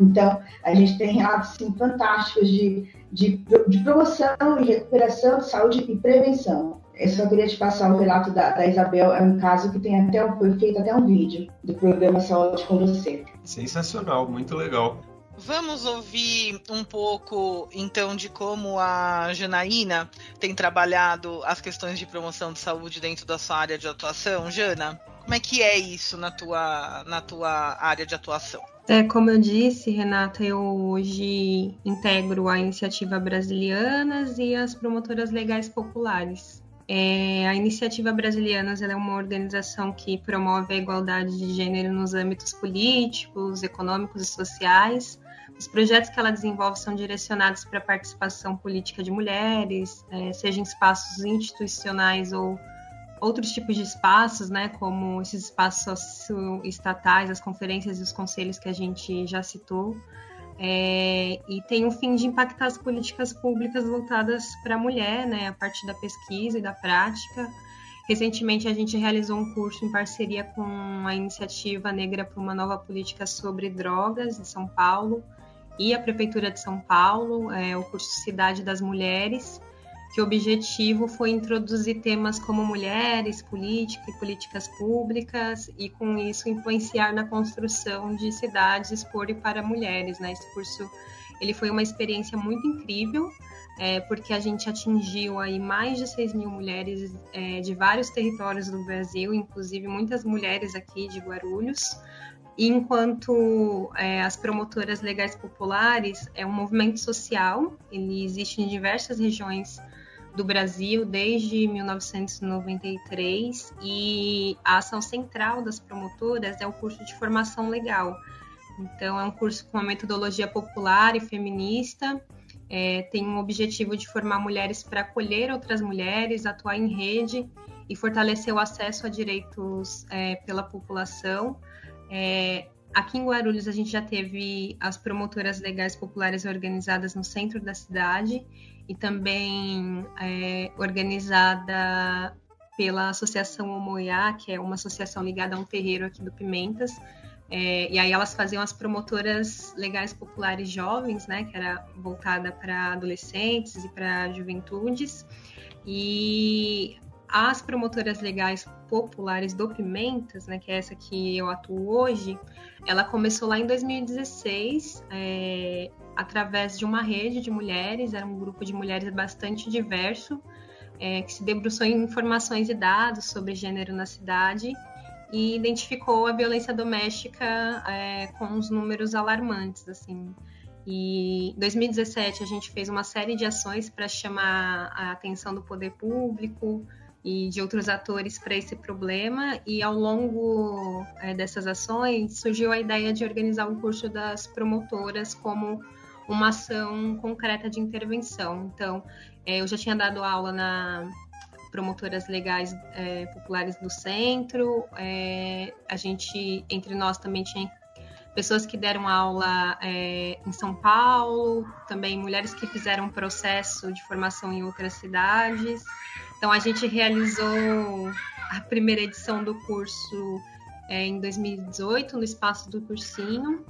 Então, a gente tem relatos assim, fantásticos de, de, de promoção e recuperação de saúde e prevenção. Eu só queria te passar o relato da, da, Isabel. É um caso que tem até um, foi feito até um vídeo do programa Saúde com você. Sensacional, muito legal. Vamos ouvir um pouco, então, de como a Janaína tem trabalhado as questões de promoção de saúde dentro da sua área de atuação, Jana? Como é que é isso na tua, na tua área de atuação? É, como eu disse, Renata, eu hoje integro a Iniciativa Brasilianas e as Promotoras Legais Populares. É, a Iniciativa Brasilianas é uma organização que promove a igualdade de gênero nos âmbitos políticos, econômicos e sociais. Os projetos que ela desenvolve são direcionados para a participação política de mulheres, é, seja em espaços institucionais ou outros tipos de espaços, né, como esses espaços estatais, as conferências e os conselhos que a gente já citou é, e tem o fim de impactar as políticas públicas voltadas para a mulher, né, a partir da pesquisa e da prática. Recentemente, a gente realizou um curso em parceria com a Iniciativa Negra para uma Nova Política sobre Drogas, em São Paulo, e a Prefeitura de São Paulo, é, o curso Cidade das Mulheres, que o objetivo foi introduzir temas como mulheres, política e políticas públicas, e com isso influenciar na construção de cidades por e para mulheres. Né? Esse curso ele foi uma experiência muito incrível, é, porque a gente atingiu aí mais de 6 mil mulheres é, de vários territórios do Brasil, inclusive muitas mulheres aqui de Guarulhos. Enquanto é, as promotoras legais populares é um movimento social, ele existe em diversas regiões do Brasil desde 1993 e a ação central das promotoras é o curso de formação legal. Então, é um curso com uma metodologia popular e feminista, é, tem um objetivo de formar mulheres para acolher outras mulheres, atuar em rede e fortalecer o acesso a direitos é, pela população. É, aqui em Guarulhos, a gente já teve as promotoras legais populares organizadas no centro da cidade e também é, organizada pela Associação Omoiá, que é uma associação ligada a um terreiro aqui do Pimentas. É, e aí elas faziam as promotoras legais populares jovens, né, que era voltada para adolescentes e para juventudes. E as promotoras legais populares do Pimentas, né, que é essa que eu atuo hoje, ela começou lá em 2016, é, através de uma rede de mulheres, era um grupo de mulheres bastante diverso, é, que se debruçou em informações e dados sobre gênero na cidade e identificou a violência doméstica é, com os números alarmantes, assim. E em 2017 a gente fez uma série de ações para chamar a atenção do poder público e de outros atores para esse problema e ao longo é, dessas ações surgiu a ideia de organizar o curso das promotoras como uma ação concreta de intervenção. Então, é, eu já tinha dado aula na promotoras legais é, populares do centro, é, a gente, entre nós, também tinha pessoas que deram aula é, em São Paulo, também mulheres que fizeram processo de formação em outras cidades. Então, a gente realizou a primeira edição do curso é, em 2018, no espaço do cursinho.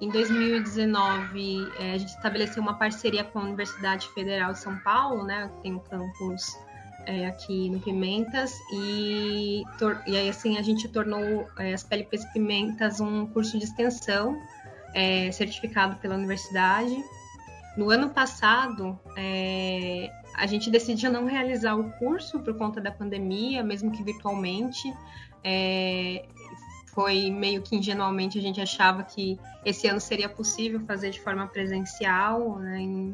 Em 2019, é, a gente estabeleceu uma parceria com a Universidade Federal de São Paulo, né, tem um campus é, aqui no Pimentas, e, e aí assim a gente tornou é, as PLPs Pimentas um curso de extensão é, certificado pela universidade. No ano passado, é, a gente decidiu não realizar o curso por conta da pandemia, mesmo que virtualmente. É, foi meio que ingenuamente a gente achava que esse ano seria possível fazer de forma presencial, né?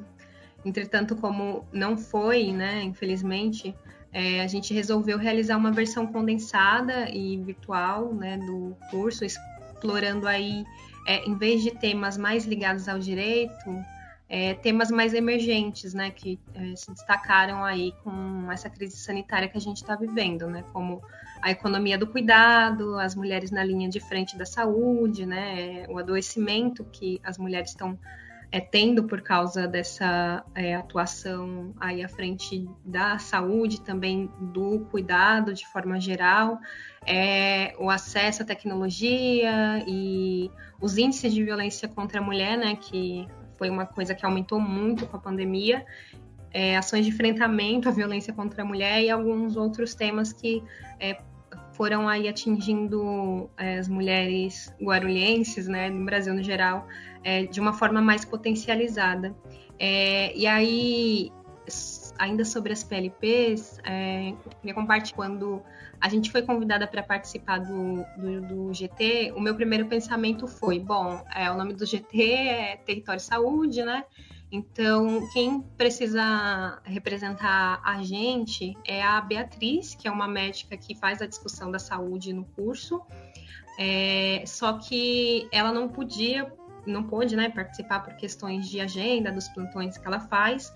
entretanto, como não foi, né, infelizmente, é, a gente resolveu realizar uma versão condensada e virtual né, do curso, explorando aí, é, em vez de temas mais ligados ao direito, é, temas mais emergentes, né, que é, se destacaram aí com essa crise sanitária que a gente está vivendo, né, como a economia do cuidado, as mulheres na linha de frente da saúde, né, o adoecimento que as mulheres estão é, tendo por causa dessa é, atuação aí à frente da saúde, também do cuidado de forma geral, é, o acesso à tecnologia e os índices de violência contra a mulher, né, que foi uma coisa que aumentou muito com a pandemia, é, ações de enfrentamento à violência contra a mulher e alguns outros temas que é, foram aí atingindo é, as mulheres guarulhenses, né, no Brasil no geral, é, de uma forma mais potencializada. É, e aí, ainda sobre as PLPs, é, queria compartilhar quando a gente foi convidada para participar do, do, do, GT, o meu primeiro pensamento foi, bom, é, o nome do GT é Território Saúde, né? Então, quem precisa representar a gente é a Beatriz, que é uma médica que faz a discussão da saúde no curso. É, só que ela não podia, não pôde, né, participar por questões de agenda dos plantões que ela faz.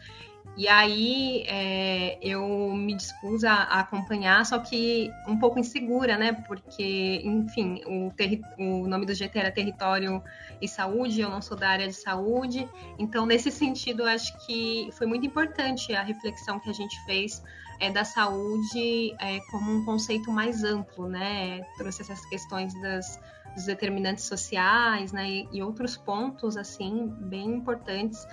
E aí é, eu me dispus a, a, acompanhar, só que um pouco insegura, né? Porque, enfim, o, o, nome do GT era Território e Saúde, eu não sou da área de saúde. Então, nesse sentido, acho que foi muito importante a reflexão que a gente fez é, da saúde é, como um conceito mais amplo, né? Trouxe essas questões das, dos determinantes sociais, né? E, e outros pontos, assim, bem importantes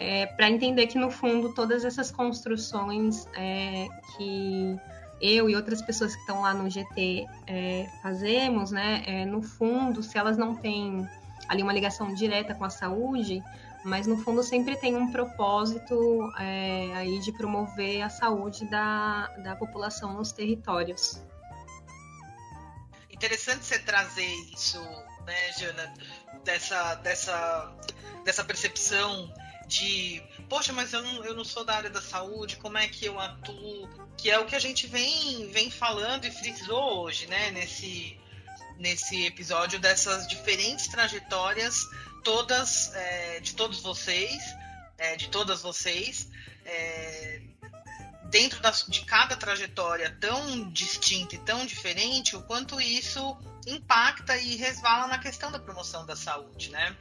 é, para entender que, no fundo, todas essas construções é, que eu e outras pessoas que estão lá no GT é, fazemos, né, é, no fundo, se elas não têm ali uma ligação direta com a saúde, mas no fundo sempre tem um propósito é, aí de promover a saúde da, da população nos territórios. Interessante você trazer isso, né, Jana, dessa, dessa, dessa percepção de, poxa, mas eu não, eu não sou da área da saúde, como é que eu atuo? Que é o que a gente vem, vem falando e frisou hoje, né, nesse, nesse episódio, dessas diferentes trajetórias todas, é, de todos vocês, é, de todas vocês, é, dentro das, de cada trajetória tão distinta e tão diferente, o quanto isso impacta e resvala na questão da promoção da saúde, né?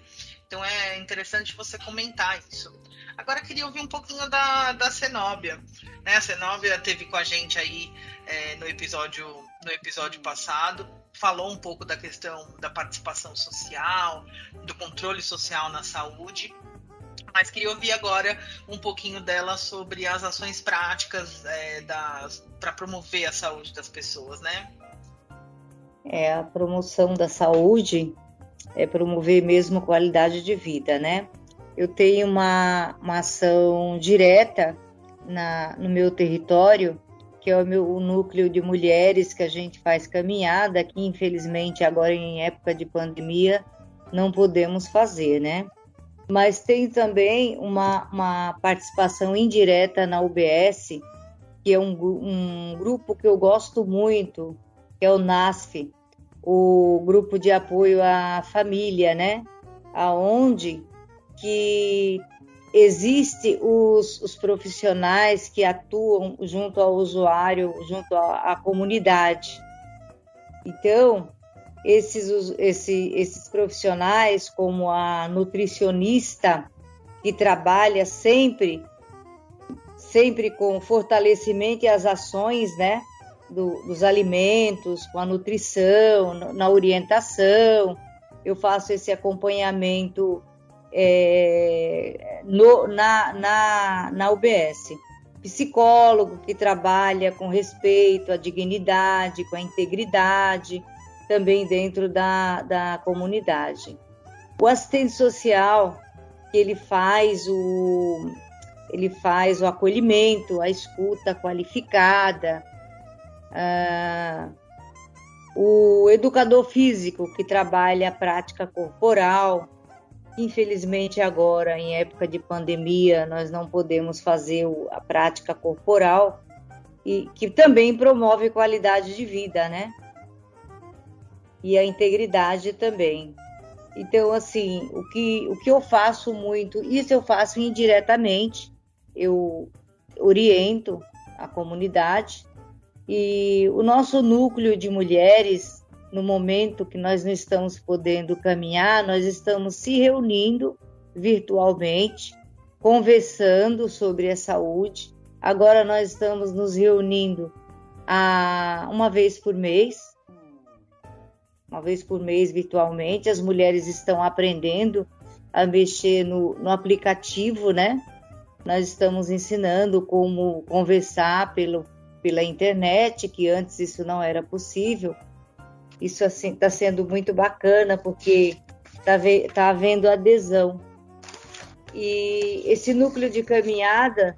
Então é interessante você comentar isso. Agora queria ouvir um pouquinho da, da Cenóbia. Né? A Cenóbia teve com a gente aí é, no episódio no episódio passado falou um pouco da questão da participação social, do controle social na saúde. Mas queria ouvir agora um pouquinho dela sobre as ações práticas é, para promover a saúde das pessoas, né? É, a promoção da saúde é promover mesmo qualidade de vida, né? Eu tenho uma, uma ação direta na, no meu território que é o meu o núcleo de mulheres que a gente faz caminhada, que infelizmente agora em época de pandemia não podemos fazer, né? Mas tem também uma, uma participação indireta na UBS, que é um, um grupo que eu gosto muito, que é o NASF, o grupo de apoio à família, né? Aonde que Existem os, os, profissionais que atuam junto ao usuário, junto à, à comunidade. Então, esses, esse, esses profissionais, como a nutricionista, que trabalha sempre, sempre com fortalecimento e as ações, né, do, dos alimentos, com a nutrição, na orientação. Eu faço esse acompanhamento é, no, na, na, na UBS. Psicólogo que trabalha com respeito à dignidade, com a integridade, também dentro da, da comunidade. O assistente social, que ele faz o, ele faz o acolhimento, a escuta qualificada, ah, o educador físico, que trabalha a prática corporal, Infelizmente, agora, em época de pandemia, nós não podemos fazer a prática corporal, e que também promove qualidade de vida, né? E a integridade também. Então, assim, o que, o que eu faço muito, isso eu faço indiretamente, eu oriento a comunidade, e o nosso núcleo de mulheres no momento que nós não estamos podendo caminhar, nós estamos se reunindo virtualmente, conversando sobre a saúde. Agora nós estamos nos reunindo a, uma vez por mês, uma vez por mês virtualmente. As mulheres estão aprendendo a mexer no, no aplicativo, né? Nós estamos ensinando como conversar pelo, pela internet, que antes isso não era possível. Isso assim está sendo muito bacana porque está tá havendo adesão. E esse núcleo de caminhada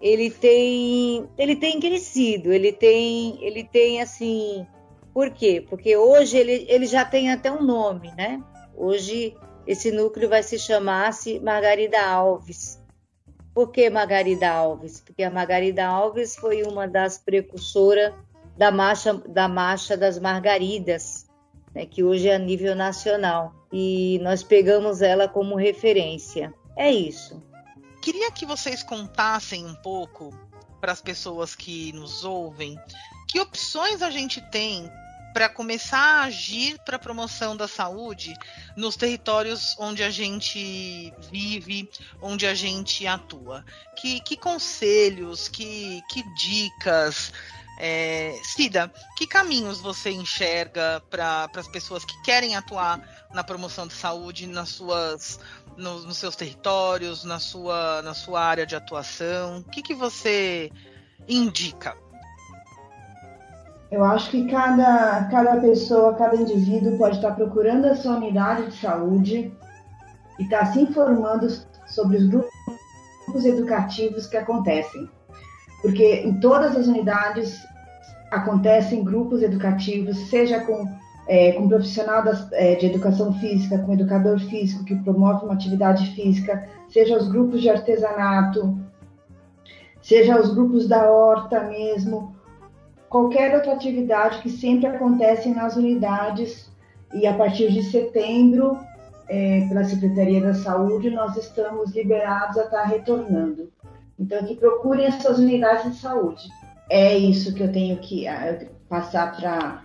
ele tem ele tem crescido, ele tem ele tem assim por quê? Porque hoje ele, ele já tem até um nome, né? Hoje esse núcleo vai se chamar -se Margarida Alves. Por que Margarida Alves? Porque a Margarida Alves foi uma das precursoras da marcha, da marcha das Margaridas, né, que hoje é a nível nacional. E nós pegamos ela como referência. É isso. Queria que vocês contassem um pouco para as pessoas que nos ouvem que opções a gente tem para começar a agir para a promoção da saúde nos territórios onde a gente vive, onde a gente atua. Que, que conselhos, que, que dicas é, Cida, que caminhos você enxerga para as pessoas que querem atuar na promoção de saúde nas suas, nos, nos, seus territórios, na sua, na sua área de atuação? O que, que você indica? Eu acho que cada, cada pessoa, cada indivíduo pode estar procurando a sua unidade de saúde e estar se informando sobre os grupos educativos que acontecem. Porque em todas as unidades acontecem grupos educativos, seja com, é, com profissional das, é, de educação física, com educador físico que promove uma atividade física, seja os grupos de artesanato, seja os grupos da horta mesmo, qualquer outra atividade que sempre acontece nas unidades e a partir de setembro, é, pela Secretaria da Saúde, nós estamos liberados a estar retornando. Então, que procurem essas unidades de saúde. É isso que eu tenho que uh, passar para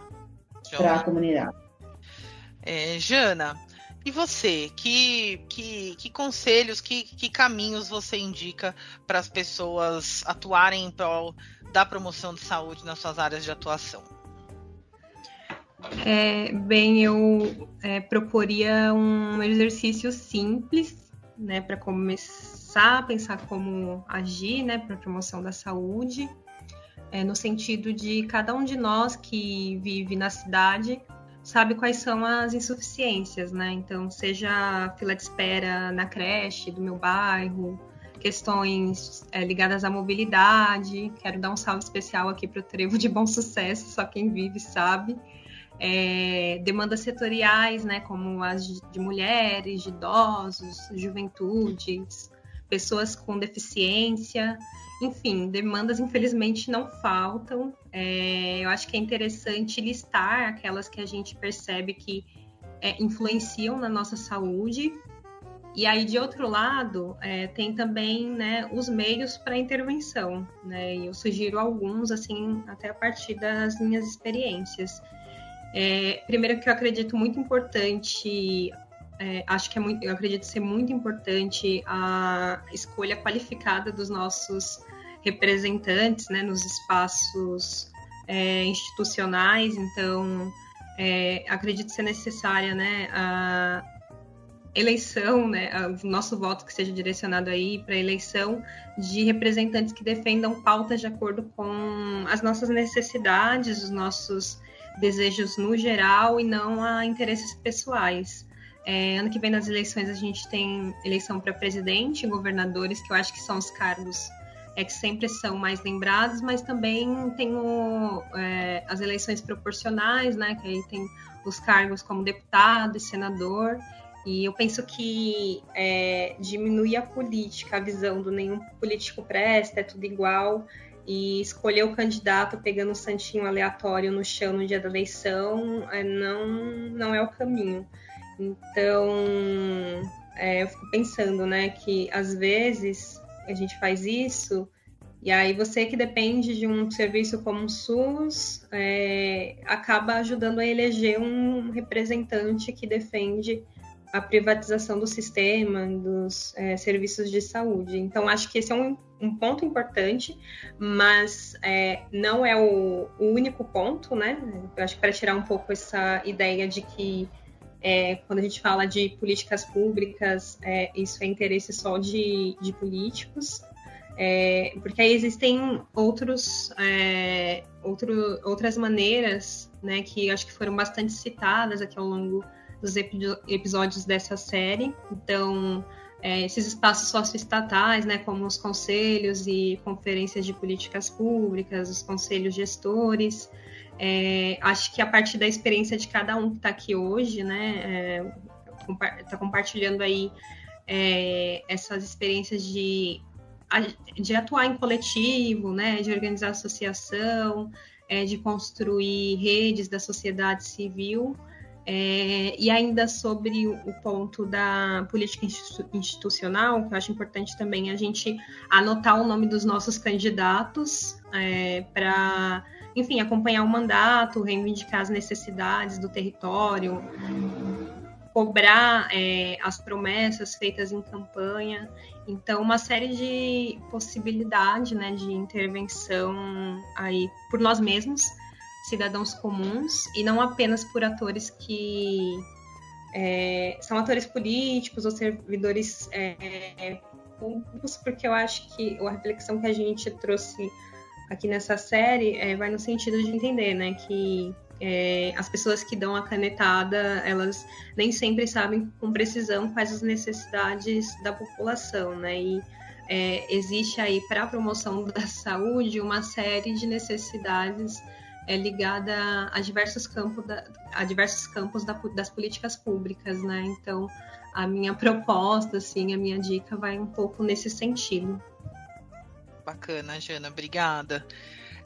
a comunidade. É, Jana, e você? Que, que, que conselhos, que, que caminhos você indica para as pessoas atuarem em prol da promoção de saúde nas suas áreas de atuação? É, bem, eu é, proporia um exercício simples, né, para começar a pensar como agir, né, para a promoção da saúde, é, no sentido de cada um de nós que vive na cidade sabe quais são as insuficiências, né? Então, seja fila de espera na creche do meu bairro, questões é, ligadas à mobilidade. Quero dar um salve especial aqui para o Trevo de Bom Sucesso, só quem vive sabe. É, demandas setoriais, né, como as de, mulheres, de idosos, juventudes, pessoas com deficiência, enfim, demandas infelizmente não faltam. É, eu acho que é interessante listar aquelas que a gente percebe que é, influenciam na nossa saúde e aí, de outro lado, é, tem também né, os meios para intervenção. Né? E eu sugiro alguns, assim, até a partir das minhas experiências. É, primeiro que eu acredito muito importante, é, acho que é muito, eu acredito ser muito importante a escolha qualificada dos nossos representantes né, nos espaços é, institucionais. Então, é, acredito ser necessária né, a, eleição, né, o nosso voto que seja direcionado aí para eleição de representantes que defendam pautas de acordo com as nossas necessidades, os nossos desejos no geral e não a interesses pessoais. É, ano que vem nas eleições a gente tem eleição para presidente governadores, que eu acho que são os cargos é, que sempre são mais lembrados, mas também tem o, é, as eleições proporcionais, né, que aí tem os cargos como deputado e senador. E eu penso que é, diminuir a política, a visão do nenhum político presta, é tudo igual, e escolher o candidato pegando um santinho aleatório no chão no dia da eleição é, não, não é o caminho. Então, é, eu fico pensando, né, que às vezes a gente faz isso e aí você que depende de um serviço como o SUS é, acaba ajudando a eleger um representante que defende a privatização do sistema, dos é, serviços de saúde. Então, acho que esse é um, um ponto importante, mas é, não é o, o, único ponto, né? Eu acho que para tirar um pouco essa ideia de que é, quando a gente fala de políticas públicas, é, isso é interesse só de, de políticos, é, porque aí existem outros, é, outro, outras maneiras, né, que acho que foram bastante citadas aqui ao longo dos episódios dessa série. Então, é, esses espaços socioestatais, né, como os conselhos e conferências de políticas públicas, os conselhos gestores. É, acho que a partir da experiência de cada um que está aqui hoje, né, está é, compartilhando aí é, essas experiências de, de atuar em coletivo, né, de organizar associação, é, de construir redes da sociedade civil. É, e ainda sobre o ponto da política institucional, que eu acho importante também a gente anotar o nome dos nossos candidatos é, para, enfim, acompanhar o mandato, reivindicar as necessidades do território, cobrar é, as promessas feitas em campanha. Então, uma série de possibilidades né, de intervenção aí por nós mesmos cidadãos comuns e não apenas por atores que é, são atores políticos ou servidores é, públicos, porque eu acho que a reflexão que a gente trouxe aqui nessa série é, vai no sentido de entender, né, que é, as pessoas que dão a canetada, elas nem sempre sabem com precisão quais as necessidades da população, né? E é, existe aí para a promoção da saúde uma série de necessidades é, ligada a diversos campos, da, a diversos campos da, das políticas públicas, né? Então, a minha proposta, assim, a minha dica vai um pouco nesse sentido. Bacana, Jana, obrigada.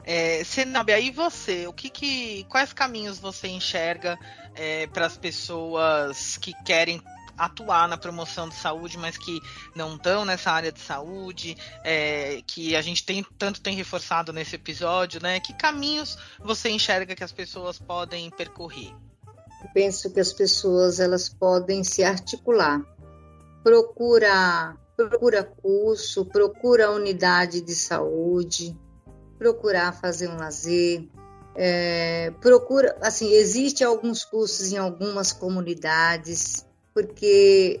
É, Senabe, aí você, o que, que quais caminhos você enxerga é, para as pessoas que querem atuar na promoção de saúde, mas que não estão nessa área de saúde, é, que a gente tem tanto tem reforçado nesse episódio, né? Que caminhos você enxerga que as pessoas podem percorrer? penso que as pessoas elas podem se articular. Procura, procura curso, procura unidade de saúde, procurar fazer um lazer, é, procura, assim, existe alguns cursos em algumas comunidades, porque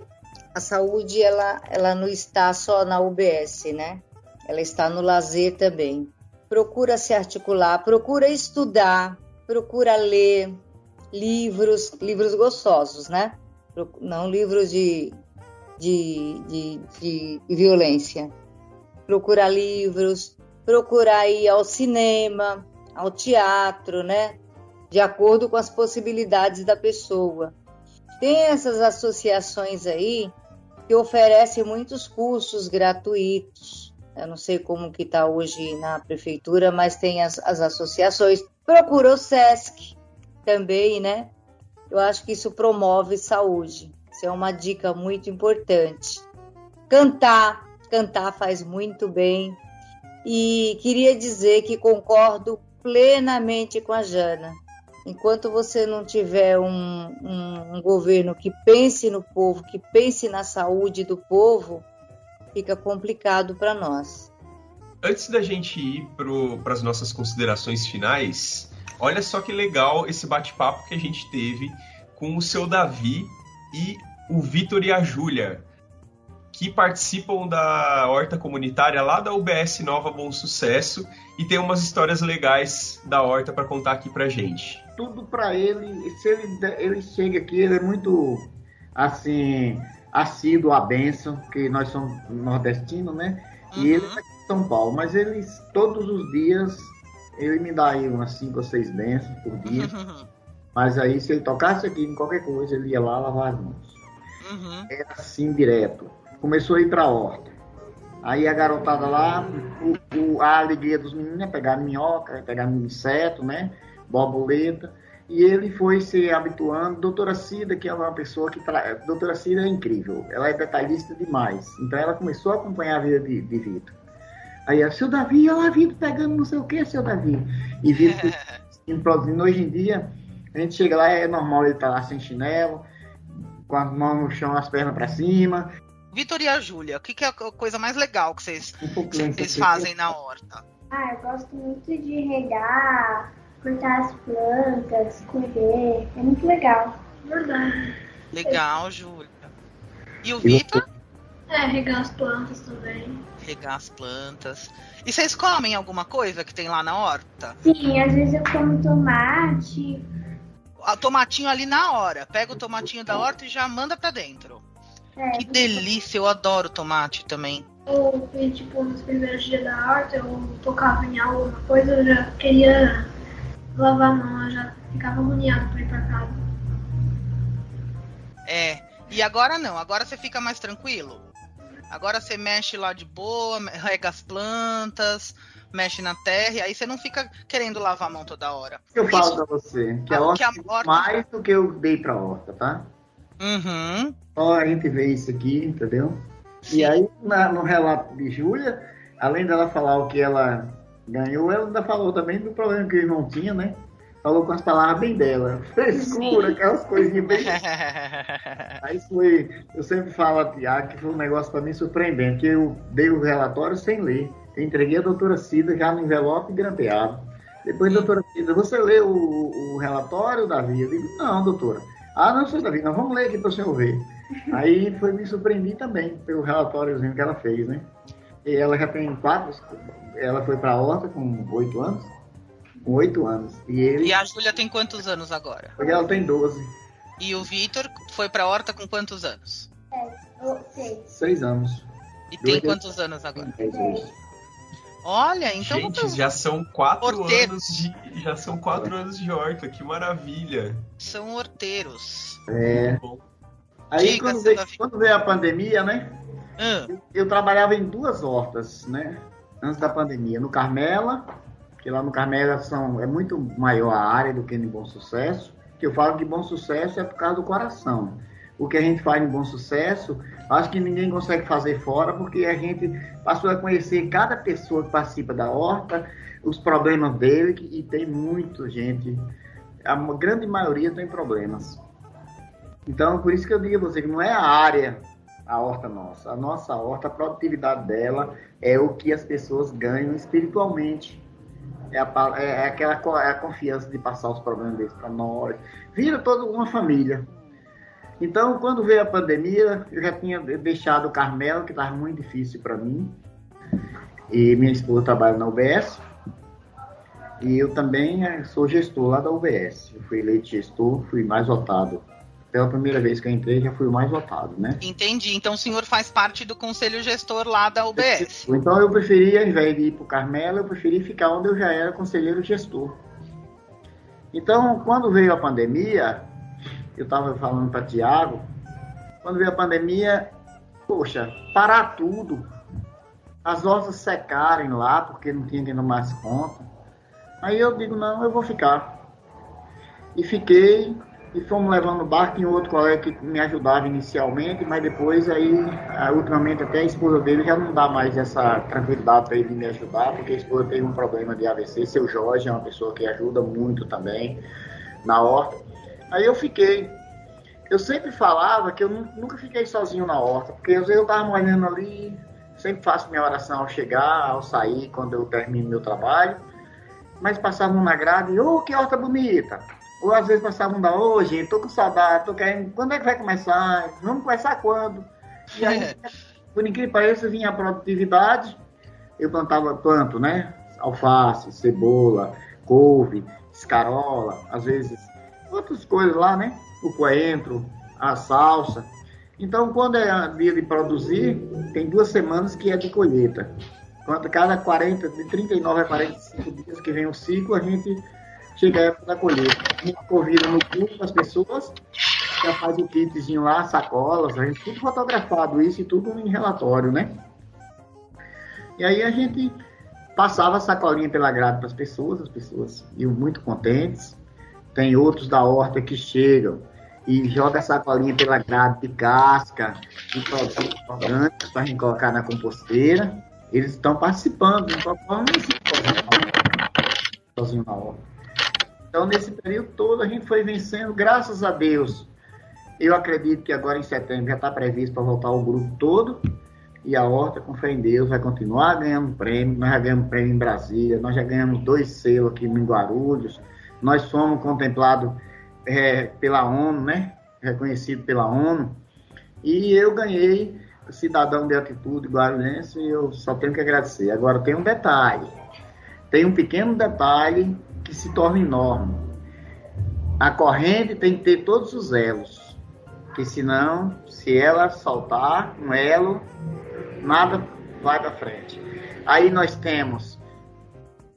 a saúde ela, ela não está só na UBS, né? Ela está no lazer também. Procura se articular, procura estudar, procura ler livros, livros gostosos, né? Não livros de, de, de, de violência. Procura livros, procurar ir ao cinema, ao teatro, né? De acordo com as possibilidades da pessoa. Tem essas associações aí que oferecem muitos cursos gratuitos. Eu não sei como que está hoje na prefeitura, mas tem as, as associações. Procura o SESC também, né? Eu acho que isso promove saúde. Isso é uma dica muito importante. Cantar, cantar faz muito bem. E queria dizer que concordo plenamente com a Jana. Enquanto você não tiver um, um, um governo que pense no povo, que pense na saúde do povo, fica complicado para nós. Antes da gente ir para as nossas considerações finais, olha só que legal esse bate-papo que a gente teve com o seu Davi e o Vitor e a Júlia que participam da horta comunitária lá da UBS Nova Bom Sucesso e tem umas histórias legais da horta para contar aqui pra gente. Tudo para ele, se ele, ele chega aqui, ele é muito assim, assíduo à benção, porque nós somos nordestinos, né? E uhum. ele é de São Paulo, mas ele todos os dias ele me dá aí umas 5 ou 6 bênçãos por dia. Uhum. Mas aí se ele tocasse aqui em qualquer coisa, ele ia lá lavar as mãos. Uhum. Era assim direto começou a ir para a horta. Aí a garotada lá, o, o, a alegria dos meninos é pegar minhoca, pegar inseto, né? Borboleta. E ele foi se habituando. Doutora Cida, que é uma pessoa que. Tra... Doutora Cida é incrível, ela é detalhista demais. Então ela começou a acompanhar a vida de, de Vitor. Aí, seu Davi, olha lá, Vitor pegando não sei o que, seu Davi. E Vitor produzindo. Hoje em dia, a gente chega lá, é normal ele estar tá lá sem chinelo, com as mãos no chão, as pernas para cima, Vitor e a Júlia, o que, que, é a coisa mais legal que vocês, vocês fazem na horta? Ah, eu gosto muito de regar, cortar as plantas, colher. É muito legal. Verdade. Legal, Júlia. E o Vitor? É, regar as plantas também. Regar as plantas. E vocês comem alguma coisa que tem lá na horta? Sim, às vezes eu como tomate. O tomatinho ali na hora. Pega o tomatinho da horta e já manda pra dentro. É, que delícia, eu adoro tomate também. Eu, tipo, nos primeiros dias da horta, eu tocava em alguma coisa, eu já queria lavar a mão, eu já ficava agoniado pra ir pra casa. É, e agora não, agora você fica mais tranquilo. Agora você mexe lá de boa, rega as plantas, mexe na terra, e aí você não fica querendo lavar a mão toda hora. Eu falo Isso, pra você, que a horta, que a horta mais do que eu dei pra horta, tá? Uhum. Só a gente vê isso aqui, entendeu? Sim. E aí, na, no relato de Júlia, além dela falar o que ela ganhou, ela ainda falou também do problema que ele não tinha, né? Falou com as palavras bem dela. Frescura, aquelas coisinhas bem. aí foi. Eu sempre falo a Tiago que foi um negócio para mim surpreendente, que eu dei o relatório sem ler. Eu entreguei a doutora Cida já no envelope grampeado. Depois, doutora Cida, você leu o, o relatório, Davi? Eu digo, não, doutora. Ah, não, senhor Davi, nós vamos ler aqui para o senhor ver. Aí foi me surpreender também pelo relatóriozinho que ela fez, né? E ela já tem quatro, ela foi para a horta com oito anos. com 8 anos. E, ele, E a Júlia tem quantos anos agora? hoje ela tem 12, E o Vitor foi pra horta com quantos anos? Sei. 6 anos. E tem quantos anos agora? Tem 10 hoje. Olha, então Gente, já são quatro anos de. Já são quatro anos de horta, que maravilha. são horteiros. É. Bom, Aí Diga, quando veio, quando veio a pandemia, né? Ah, Eu, eu trabalhava em duas hortas, né? Antes da pandemia. No Carmela, que lá no Carmela são, é muito maior a área do que no Bom Sucesso. Que eu falo que Bom Sucesso é por causa do coração. O que a gente faz em Bom Sucesso, acho que ninguém consegue fazer fora, porque a gente passou a conhecer cada pessoa que participa da horta, os problemas dele, e tem muita gente. A grande maioria tem problemas. Então, por isso que eu digo a você que não é a área a horta nossa. A nossa horta, a produtividade dela é o que as pessoas ganham espiritualmente. É, a, é é aquela é a confiança de passar os problemas deles para nós. Vira toda uma família. Então, quando veio a pandemia, eu já tinha deixado o Carmelo, que estava muito difícil para mim. E minha esposa trabalha na UBS. E eu também eh, sou gestor lá da UBS. Eu fui eleito gestor, fui mais votado. Pela primeira vez que eu entrei, já fui o mais votado, né? entendi. Então o senhor faz parte do conselho gestor lá da UBS. Então eu preferi, ao invés de ir para o Carmelo, eu preferi ficar onde eu já era conselheiro gestor. Então, quando veio a pandemia, eu estava falando para Tiago, quando veio a pandemia, poxa, parar tudo, as hortas secarem lá, porque não tinha não mais conta. Aí eu digo, não, eu vou ficar. E fiquei, e fomos levando o barco em outro colega que me ajudava inicialmente, mas depois aí, ultimamente até a esposa dele já não dá mais essa tranquilidade para ele me ajudar, porque a esposa teve um problema de AVC, seu Jorge é uma pessoa que ajuda muito também na horta. Aí eu fiquei. Eu sempre falava que eu nu- nunca fiquei sozinho na horta, porque às vezes eu tava molhando ali, sempre faço minha oração ao chegar, ao sair, quando eu termino meu trabalho, mas passavam na grade e, ô, que horta bonita! Ou às vezes passavam da, gente, tô com saudade, tô querendo, quando é que vai começar? Vamos começar quando? E aí, por incrível que pareça, vinha a produtividade, eu plantava planto, né? Alface, cebola, couve, escarola, às vezes outras coisas lá, né? O coentro, a salsa. Então, quando é dia de produzir, tem duas semanas que é de colheita. Quando cada 40, de 39 a 45 dias que vem o ciclo, a gente chega a época da colheita. A gente convida no grupo as pessoas, já faz o kitzinho lá, sacolas, a gente tudo fotografado isso e tudo em relatório, né? E aí a gente passava a sacolinha pela grade para as pessoas, as pessoas iam muito contentes. Tem outros da horta que chegam e joga a sacolinha pela grade de casca, de produtos orgânicos para colocar na composteira. Eles estão participando, não estão falando assim, sozinho na horta. Então, nesse período todo, a gente foi vencendo, graças a Deus. Eu acredito que agora em setembro já está previsto para voltar o grupo todo. E a Horta, com fé em Deus, vai continuar ganhando prêmio. Nós já ganhamos prêmio em Brasília, nós já ganhamos dois selos aqui em Guarulhos. Nós somos contemplados é, pela ONU, né? Reconhecido pela ONU. E eu ganhei cidadão de atitude guarulhense e eu só tenho que agradecer. Agora tem um detalhe. Tem um pequeno detalhe que se torna enorme. A corrente tem que ter todos os elos. Que senão, se ela soltar um elo, nada vai para frente. Aí nós temos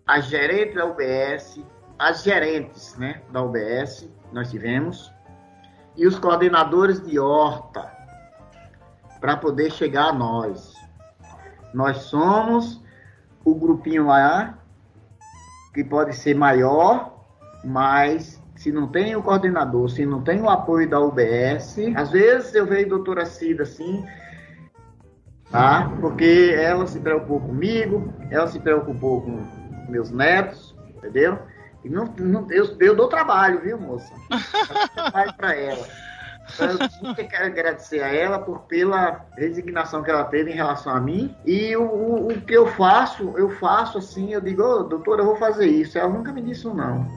a gerente da UBS, as gerentes né, da UBS, nós tivemos, e os coordenadores de horta, para poder chegar a nós. Nós somos o grupinho lá, que pode ser maior, mas se não tem o coordenador, se não tem o apoio da UBS, às vezes eu vejo a doutora Cida assim, tá? Porque ela se preocupou comigo, ela se preocupou com meus netos, entendeu? E não, não, eu, eu dou trabalho, viu, moça? Trabalho para ela. Então, eu sempre quero agradecer a ela por pela resignação que ela teve em relação a mim. E o, o, o que eu faço, eu faço assim, eu digo, ô, doutora, eu vou fazer isso. Ela nunca me disse não.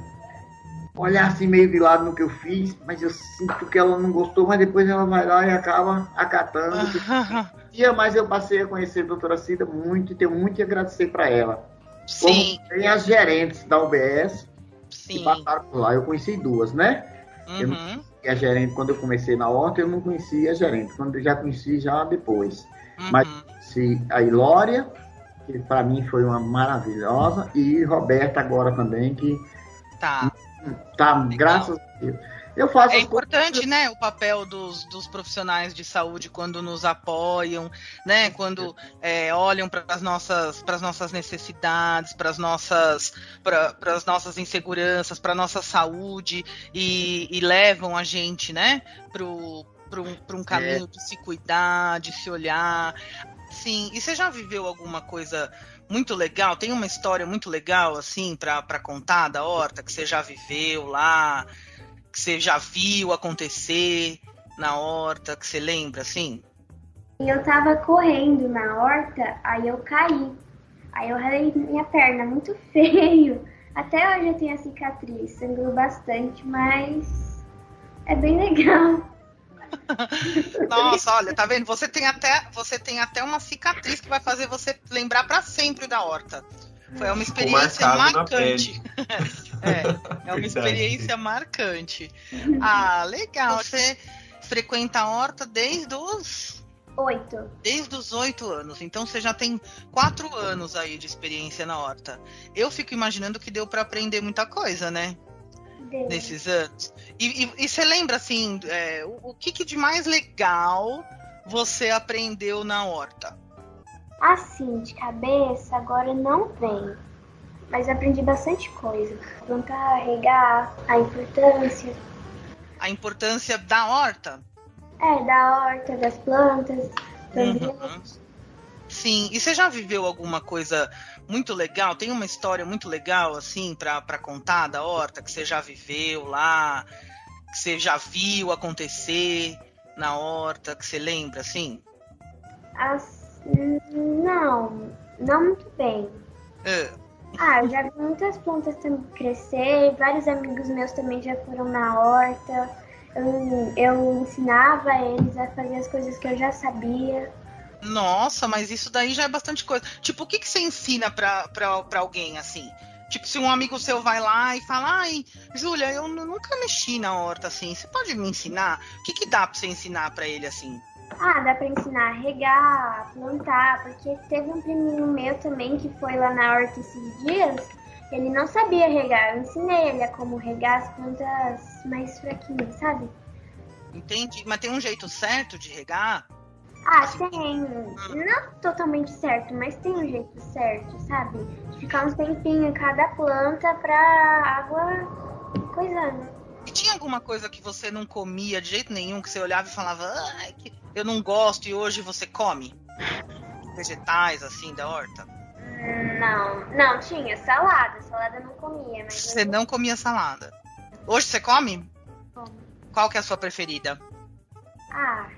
Olhar assim meio de lado no que eu fiz, mas eu sinto que ela não gostou, mas depois ela vai lá e acaba acatando. dia mais eu passei a conhecer a doutora Cida muito e tenho muito a agradecer para ela. Sim. Como tem as gerentes da UBS Sim. que passaram por lá. Eu conheci duas, né? Eu não Uhum. conhecia a gerente quando eu comecei na horta, eu não conhecia a gerente. Quando eu já conheci, já depois. Mas- Uhum. Se a Ilória, que para mim foi uma maravilhosa, e Roberta agora também, que Tá. tá, graças a Deus. Eu faço É as coisas- importante, né, o papel dos, dos profissionais de saúde quando nos apoiam, né, quando é, olham para as nossas, pras nossas necessidades, para as nossas, nossas inseguranças, para nossa saúde e, e levam a gente, né, para um, um caminho de se cuidar, de se olhar. Sim, e você já viveu alguma coisa muito legal? Tem uma história muito legal, assim, para contar da horta, que você já viveu lá, que você já viu acontecer na horta, que você lembra, assim? Eu tava correndo na horta, aí eu caí. Aí eu ralei minha perna muito feio. Até hoje eu tenho a cicatriz, sangrou bastante, mas é bem legal. Nossa, olha, tá vendo? Você tem até, você tem até uma cicatriz que vai fazer você lembrar para sempre da horta. Foi uma experiência marcante. é, é uma experiência marcante. Ah, legal. Você frequenta a horta desde os Oito. desde os oito anos. Então você já tem quatro anos aí de experiência na horta. Eu fico imaginando que deu para aprender muita coisa, né? Deu. Nesses anos. E, e- e você lembra, assim, é, o, o que, que de mais legal você aprendeu na horta? Assim, de cabeça, agora não vem. Mas aprendi bastante coisa. Plantar, regar, a importância. A importância da horta? É, da horta, das plantas, também. Uhum. Sim, e você já viveu alguma coisa muito legal? Tem uma história muito legal, assim, pra, pra contar da horta, que você já viveu lá, que você já viu acontecer na horta, que você lembra, assim? As... Não, não muito bem. É. Ah, eu já vi muitas plantas também crescer, vários amigos meus também já foram na horta. Eu, eu ensinava eles a fazer as coisas que eu já sabia. Nossa, mas isso daí já é bastante coisa. Tipo, o que, que você ensina pra, pra, pra alguém, assim? Tipo, se um amigo seu vai lá e fala, ai, Júlia, eu nu- nunca mexi na horta assim, você pode me ensinar? O que, que dá pra você ensinar pra ele assim? Ah, dá pra ensinar a regar, a plantar, porque teve um priminho meu também que foi lá na horta esses dias. Ele não sabia regar, eu ensinei ele a como regar as plantas mais fraquinhas, sabe? Entende? Mas tem um jeito certo de regar? Ah, tem. Não totalmente certo, mas tem um jeito certo, sabe? De ficar uns tempinhos em cada planta pra água coisando. Tinha alguma coisa que você não comia de jeito nenhum, que você olhava e falava, que eu não gosto e hoje você come? Vegetais, assim, da horta? Não, não, tinha salada. Salada eu não comia, mas. Você não comia salada. Hoje você come? Como? Qual que é a sua preferida? Ah,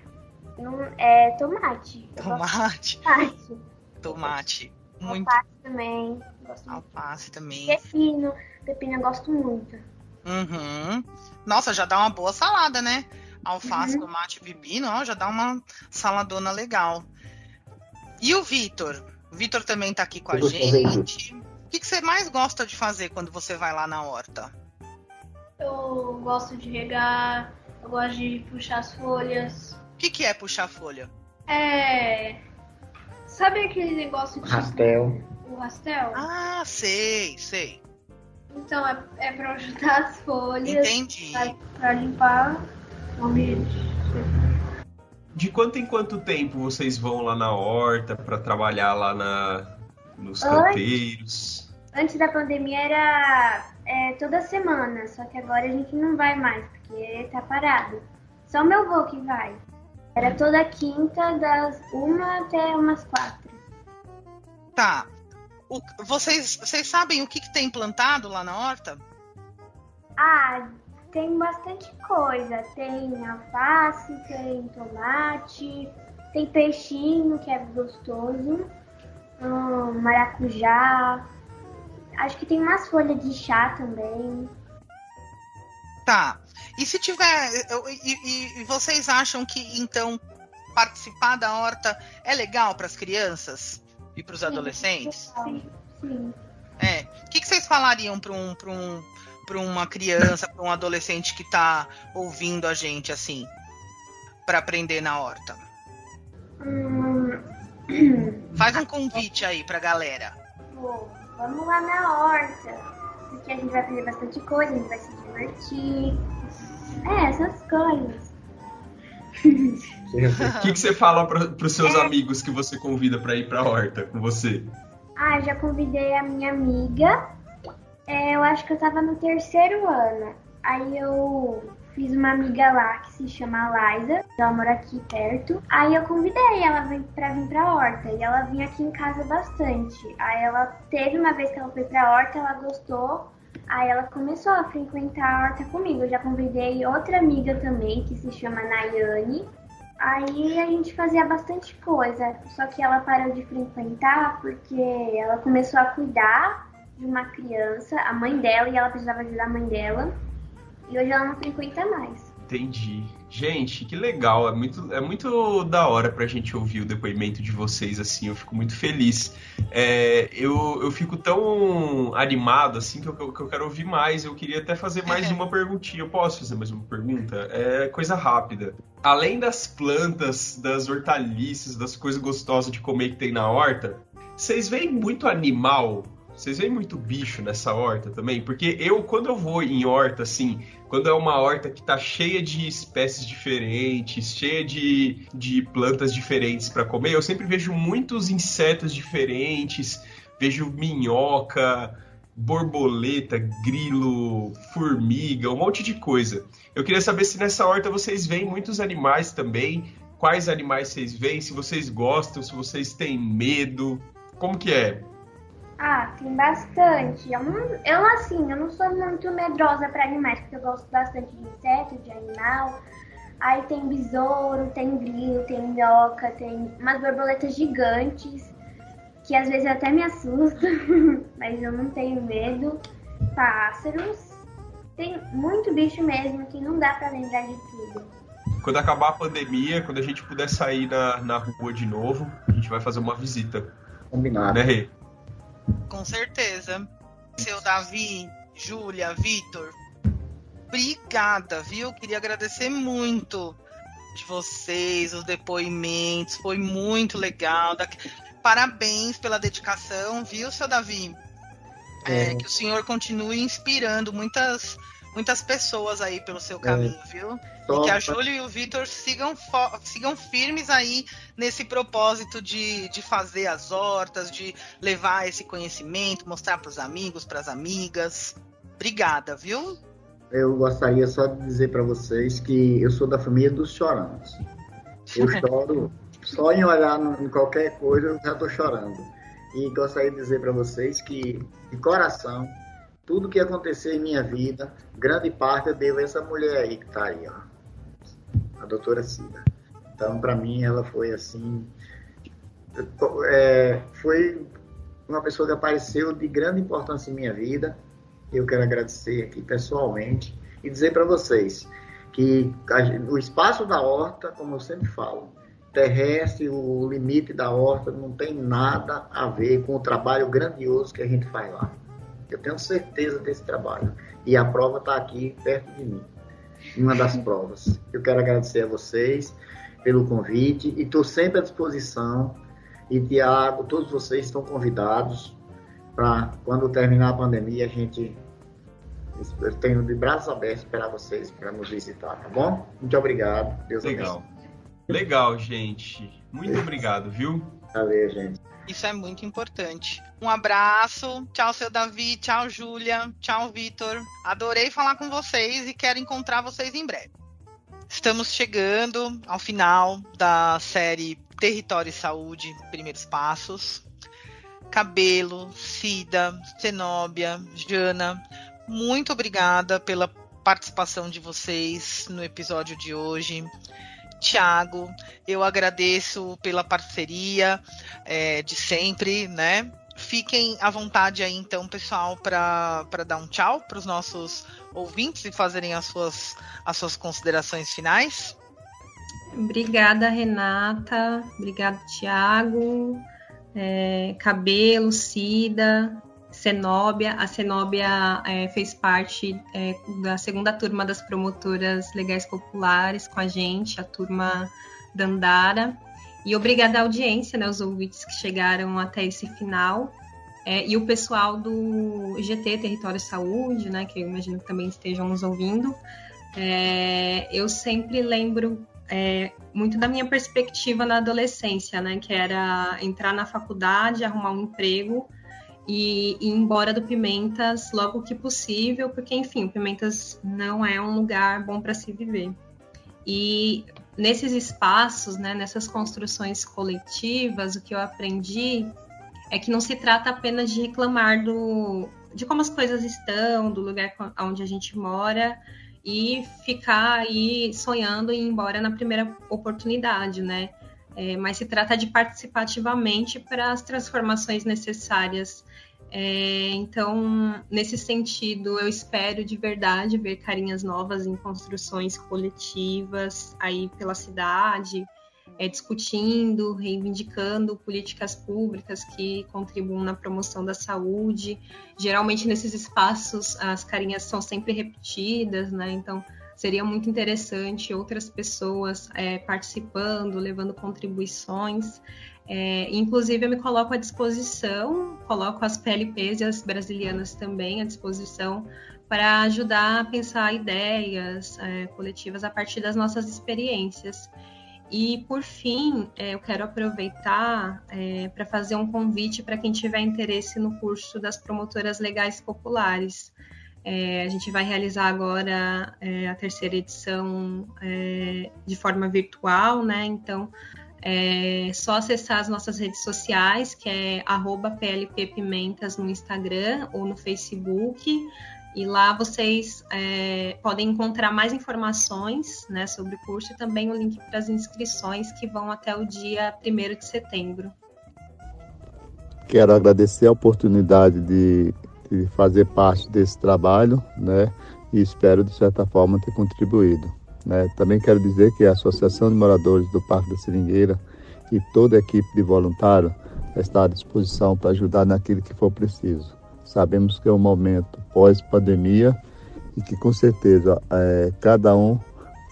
não, é tomate. Eu Tomate. tomate. Tomate. Muito. Alface também. Alface também. Pepino. Pepino eu gosto muito. Uhum. Nossa, já dá uma boa salada, né? Alface, Uhum. tomate e pepino, ó, já dá uma saladona legal. E o Vitor? O Vitor também tá aqui com a Eu gente. O que, que você mais gosta de fazer quando você vai lá na horta? Eu gosto de regar, eu gosto de puxar as folhas. O que, que é puxar folha? É. Sabe aquele negócio de Rastel. o rastel? Ah, sei, sei. Então é, é pra ajudar as folhas Entendi. pra, pra limpar o ambiente. De quanto em quanto tempo vocês vão lá na horta para trabalhar lá na, nos canteiros? Antes da pandemia era é, toda semana, só que agora a gente não vai mais, porque tá parado. Só meu avô que vai. Era toda quinta, das uma até umas quatro. Tá. O- vocês, vocês sabem o que, que tem plantado lá na horta? Ah, tem bastante coisa. Tem alface, tem tomate, tem peixinho, que é gostoso, hum, maracujá. Acho que tem umas folhas de chá também. Tá. E se tiver. E, e- e vocês acham que então participar da horta é legal para as crianças e para os adolescentes? Sim, sim. que, que vocês falariam para um, um, uma criança, para um adolescente que está ouvindo a gente assim, para aprender na horta? Hum... Faz um convite aí para galera. Bom, vamos lá na horta, porque a gente vai aprender bastante coisa, a gente vai se divertir. É, essas coisas. O que, que você fala para os seus é... amigos que você convida para ir para a horta com você? Ah, já convidei a minha amiga. É, eu acho que eu tava no terceiro ano. Aí eu fiz uma amiga lá que se chama Liza, ela mora aqui perto. Aí eu convidei ela pra vir pra horta e ela vinha aqui em casa bastante. Aí ela teve uma vez que ela foi pra horta, ela gostou. Aí ela começou a frequentar a horta comigo. Eu já convidei outra amiga também que se chama Nayane. Aí a gente fazia bastante coisa, só que ela parou de frequentar porque ela começou a cuidar de uma criança, a mãe dela, e ela precisava ajudar a mãe dela. E hoje ela não frequenta mais. Entendi. Gente, que legal. É muito, é muito da hora pra gente ouvir o depoimento de vocês, assim. Eu fico muito feliz. É, eu, eu fico tão animado, assim, que eu, que eu quero ouvir mais. Eu queria até fazer mais uma perguntinha. Eu posso fazer mais uma pergunta? É coisa rápida. Além das plantas, das hortaliças, das coisas gostosas de comer que tem na horta, vocês veem muito animal vocês veem muito bicho nessa horta também? Porque eu, quando eu vou em horta, assim, quando é uma horta que tá cheia de espécies diferentes, cheia de, de plantas diferentes para comer, eu sempre vejo muitos insetos diferentes, vejo minhoca, borboleta, grilo, formiga, um monte de coisa. Eu queria saber se nessa horta vocês veem muitos animais também, quais animais vocês veem, se vocês gostam, se vocês têm medo, como que é? Ah, tem bastante. Eu, não, eu, assim, eu não sou muito medrosa para animais, porque eu gosto bastante de inseto, de animal. Aí tem besouro, tem grilo, tem minhoca, tem umas borboletas gigantes, que às vezes até me assustam, mas eu não tenho medo. Pássaros. Tem muito bicho mesmo que não dá para lembrar de tudo. Quando acabar a pandemia, quando a gente puder sair na, na rua de novo, a gente vai fazer uma visita. Combinado. Né, Rê? Com certeza. Seu Davi, Júlia, Vitor, obrigada, viu? Queria agradecer muito de vocês, os depoimentos, foi muito legal. Parabéns pela dedicação, viu, seu Davi? É, é. que o senhor continue inspirando muitas muitas pessoas aí pelo seu caminho, é. viu? E que a Júlia e o Vitor sigam, sigam firmes aí nesse propósito de, de fazer as hortas, de levar esse conhecimento, mostrar para os amigos, para as amigas. Obrigada, viu? Eu gostaria só de dizer para vocês que eu sou da família dos chorantes. Eu choro só em olhar em qualquer coisa, eu já estou chorando. E gostaria de dizer para vocês que, de coração, tudo que aconteceu em minha vida, grande parte eu devo a essa mulher aí que está aí, ó, a doutora Cida. Então, para mim, ela foi assim, é, foi uma pessoa que apareceu de grande importância em minha vida. Eu quero agradecer aqui pessoalmente e dizer para vocês que a, o espaço da horta, como eu sempre falo, terrestre, o limite da horta não tem nada a ver com o trabalho grandioso que a gente faz lá. Eu tenho certeza desse trabalho. E a prova está aqui perto de mim. Uma das provas. Eu quero agradecer a vocês pelo convite e estou sempre à disposição. E Tiago, todos vocês estão convidados para quando terminar a pandemia a gente eu tenho de braços abertos esperar vocês para nos visitar, tá bom? Muito obrigado. Deus Legal. Abençoe. Legal, gente. Muito obrigado, viu? Valeu, gente. Isso é muito importante. Um abraço. Tchau, seu Davi. Tchau, Júlia. Tchau, Vitor. Adorei falar com vocês e quero encontrar vocês em breve. Estamos chegando ao final da série Território e Saúde Primeiros Passos. Cabelo, Cida, Zenóbia, Jana, muito obrigada pela participação de vocês no episódio de hoje. Tiago, eu agradeço pela parceria é, de sempre, né? Fiquem à vontade aí, então, pessoal, para dar um tchau para os nossos ouvintes e fazerem as suas, as suas considerações finais. Obrigada, Renata. Obrigada, Tiago. É, Cabelo, Cida. Cenóbia. A Cenóbia é, fez parte é, da segunda turma das promotoras legais populares com a gente, a turma Dandara. E obrigada à audiência, né, os ouvintes que chegaram até esse final. É, e o pessoal do GT Território Saúde, né, que eu imagino que também estejam nos ouvindo. É, eu sempre lembro é, muito da minha perspectiva na adolescência, né, que era entrar na faculdade, arrumar um emprego e ir embora do Pimentas logo que possível, porque, enfim, o Pimentas não é um lugar bom para se viver. E nesses espaços, né, nessas construções coletivas, o que eu aprendi é que não se trata apenas de reclamar do, de como as coisas estão, do lugar onde a gente mora e ficar aí sonhando em ir embora na primeira oportunidade, né? É, mas se trata de participar ativamente para as transformações necessárias. É, então, nesse sentido, eu espero de verdade ver carinhas novas em construções coletivas aí pela cidade, é, discutindo, reivindicando políticas públicas que contribuam na promoção da saúde. Geralmente, nesses espaços, as carinhas são sempre repetidas, né? Então, seria muito interessante outras pessoas é, participando, levando contribuições. É, inclusive, eu me coloco à disposição, coloco as PLPs e as brasilianas também à disposição para ajudar a pensar ideias é, coletivas a partir das nossas experiências. E, por fim, é, eu quero aproveitar é, para fazer um convite para quem tiver interesse no curso das promotoras legais populares. É, a gente vai realizar agora é, a terceira edição é, de forma virtual, né? Então, é só acessar as nossas redes sociais, que é @plppimentas no Instagram ou no Facebook. E lá vocês é, podem encontrar mais informações né, sobre o curso e também o link para as inscrições que vão até o dia 1 de setembro. Quero agradecer a oportunidade de, de fazer parte desse trabalho né, e espero, de certa forma, ter contribuído. Né. Também quero dizer que a Associação de Moradores do Parque da Seringueira e toda a equipe de voluntários está à disposição para ajudar naquilo que for preciso. Sabemos que é um momento pós-pandemia e que com certeza é, cada um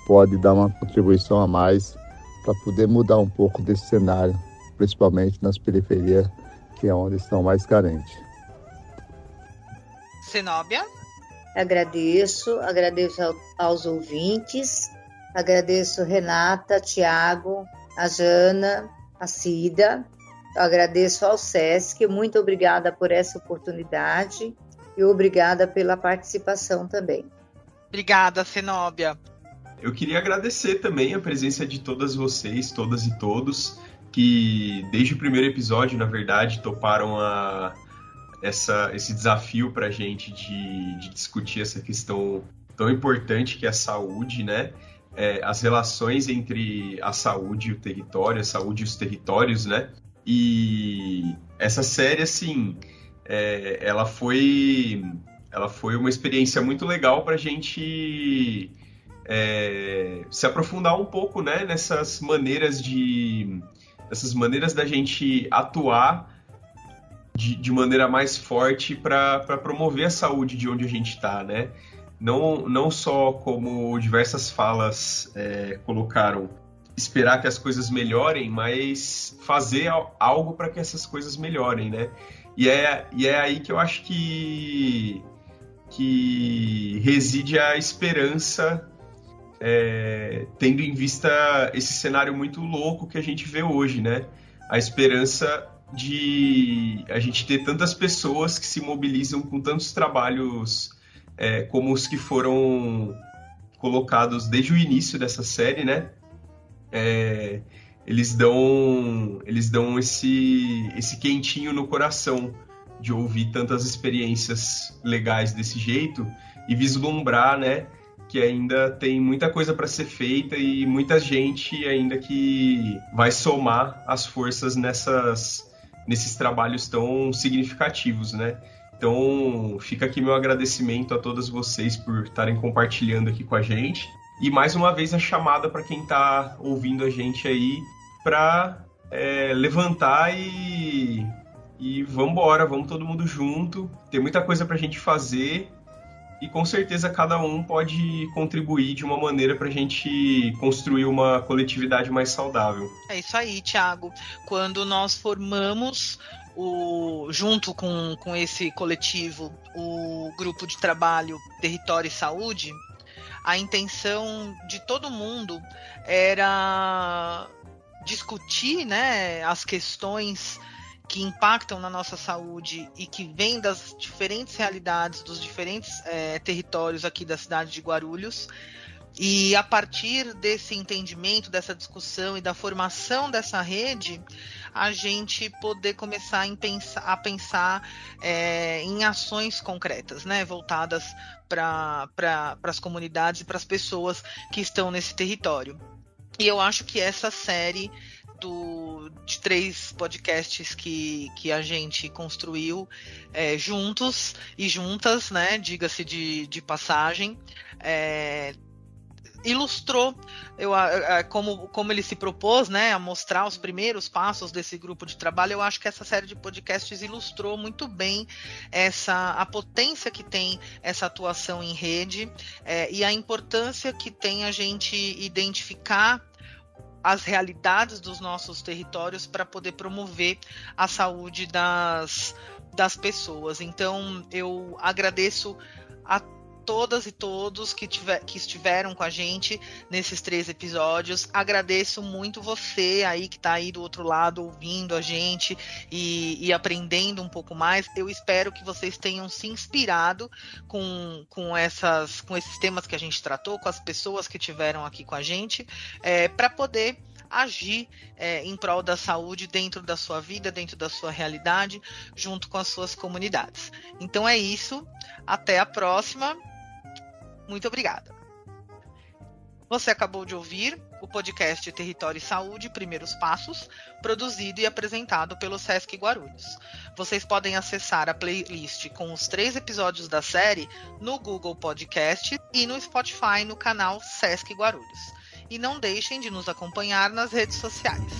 pode dar uma contribuição a mais para poder mudar um pouco desse cenário, principalmente nas periferias, que é onde estão mais carentes. Zenóbia? Agradeço, agradeço aos ouvintes, agradeço Renata, Tiago, a Jana, a Cida, eu agradeço ao SESC, muito obrigada por essa oportunidade e obrigada pela participação também. Obrigada, Cenóbia. Eu queria agradecer também a presença de todas vocês, todas e todos, que desde o primeiro episódio, na verdade, toparam a, essa, esse desafio para a gente de, de discutir essa questão tão importante que é a saúde, né? É, as relações entre a saúde e o território, a saúde e os territórios, né? E essa série, assim, é, ela foi ela foi uma experiência muito legal para a gente é, se aprofundar um pouco, né, nessas maneiras de essas maneiras da gente atuar de, de maneira mais forte para promover a saúde de onde a gente está, né? Não, não só como diversas falas é, colocaram esperar que as coisas melhorem, mas fazer algo para que essas coisas melhorem, né? E é, e é aí que eu acho que, que reside a esperança, é, tendo em vista esse cenário muito louco que a gente vê hoje, né? A esperança de a gente ter tantas pessoas que se mobilizam com tantos trabalhos é, como os que foram colocados desde o início dessa série, né? é, eles dão eles dão esse esse quentinho no coração de ouvir tantas experiências legais desse jeito e vislumbrar, né, que ainda tem muita coisa para ser feita e muita gente ainda que vai somar as forças nessas nesses trabalhos tão significativos, né? Então, fica aqui meu agradecimento a todas vocês por estarem compartilhando aqui com a gente. E mais uma vez a chamada para quem está ouvindo a gente aí para é, levantar e, E vamos embora, vamos todo mundo junto. Tem muita coisa para a gente fazer e com certeza cada um pode contribuir de uma maneira para a gente construir uma coletividade mais saudável. É isso aí, Thiago. Quando nós formamos o, junto com, com esse coletivo o grupo de trabalho Território e Saúde, a intenção de todo mundo era discutir né, as questões que impactam na nossa saúde e que vêm das diferentes realidades dos diferentes é, territórios aqui da cidade de Guarulhos. E a partir desse entendimento, dessa discussão e da formação dessa rede, a gente poder começar a pensar é, em ações concretas, né, voltadas para pra, as comunidades e para as pessoas que estão nesse território. E eu acho que essa série do, de três podcasts que, que a gente construiu é, juntos e juntas, né? Diga-se de, de passagem. É, ilustrou eu, como, como ele se propôs né, a mostrar os primeiros passos desse grupo de trabalho, eu acho que essa série de podcasts ilustrou muito bem essa a potência que tem essa atuação em rede é, e a importância que tem a gente identificar as realidades dos nossos territórios para poder promover a saúde das, das pessoas. Então, eu agradeço a todas e todos que, tiver, que estiveram com a gente nesses três episódios. Agradeço muito você aí que está aí do outro lado ouvindo a gente e, e, aprendendo um pouco mais. Eu espero que vocês tenham se inspirado com, com, essas, com esses temas que a gente tratou, com as pessoas que tiveram aqui com a gente, é, para poder agir é, em prol da saúde dentro da sua vida, dentro da sua realidade, junto com as suas comunidades. Então é isso. Até a próxima. Muito obrigada. Você acabou de ouvir o podcast Território e Saúde Primeiros Passos, produzido e apresentado pelo Sesc Guarulhos. Vocês podem acessar a playlist com os três episódios da série no Google Podcast e no Spotify no canal Sesc Guarulhos. E não deixem de nos acompanhar nas redes sociais.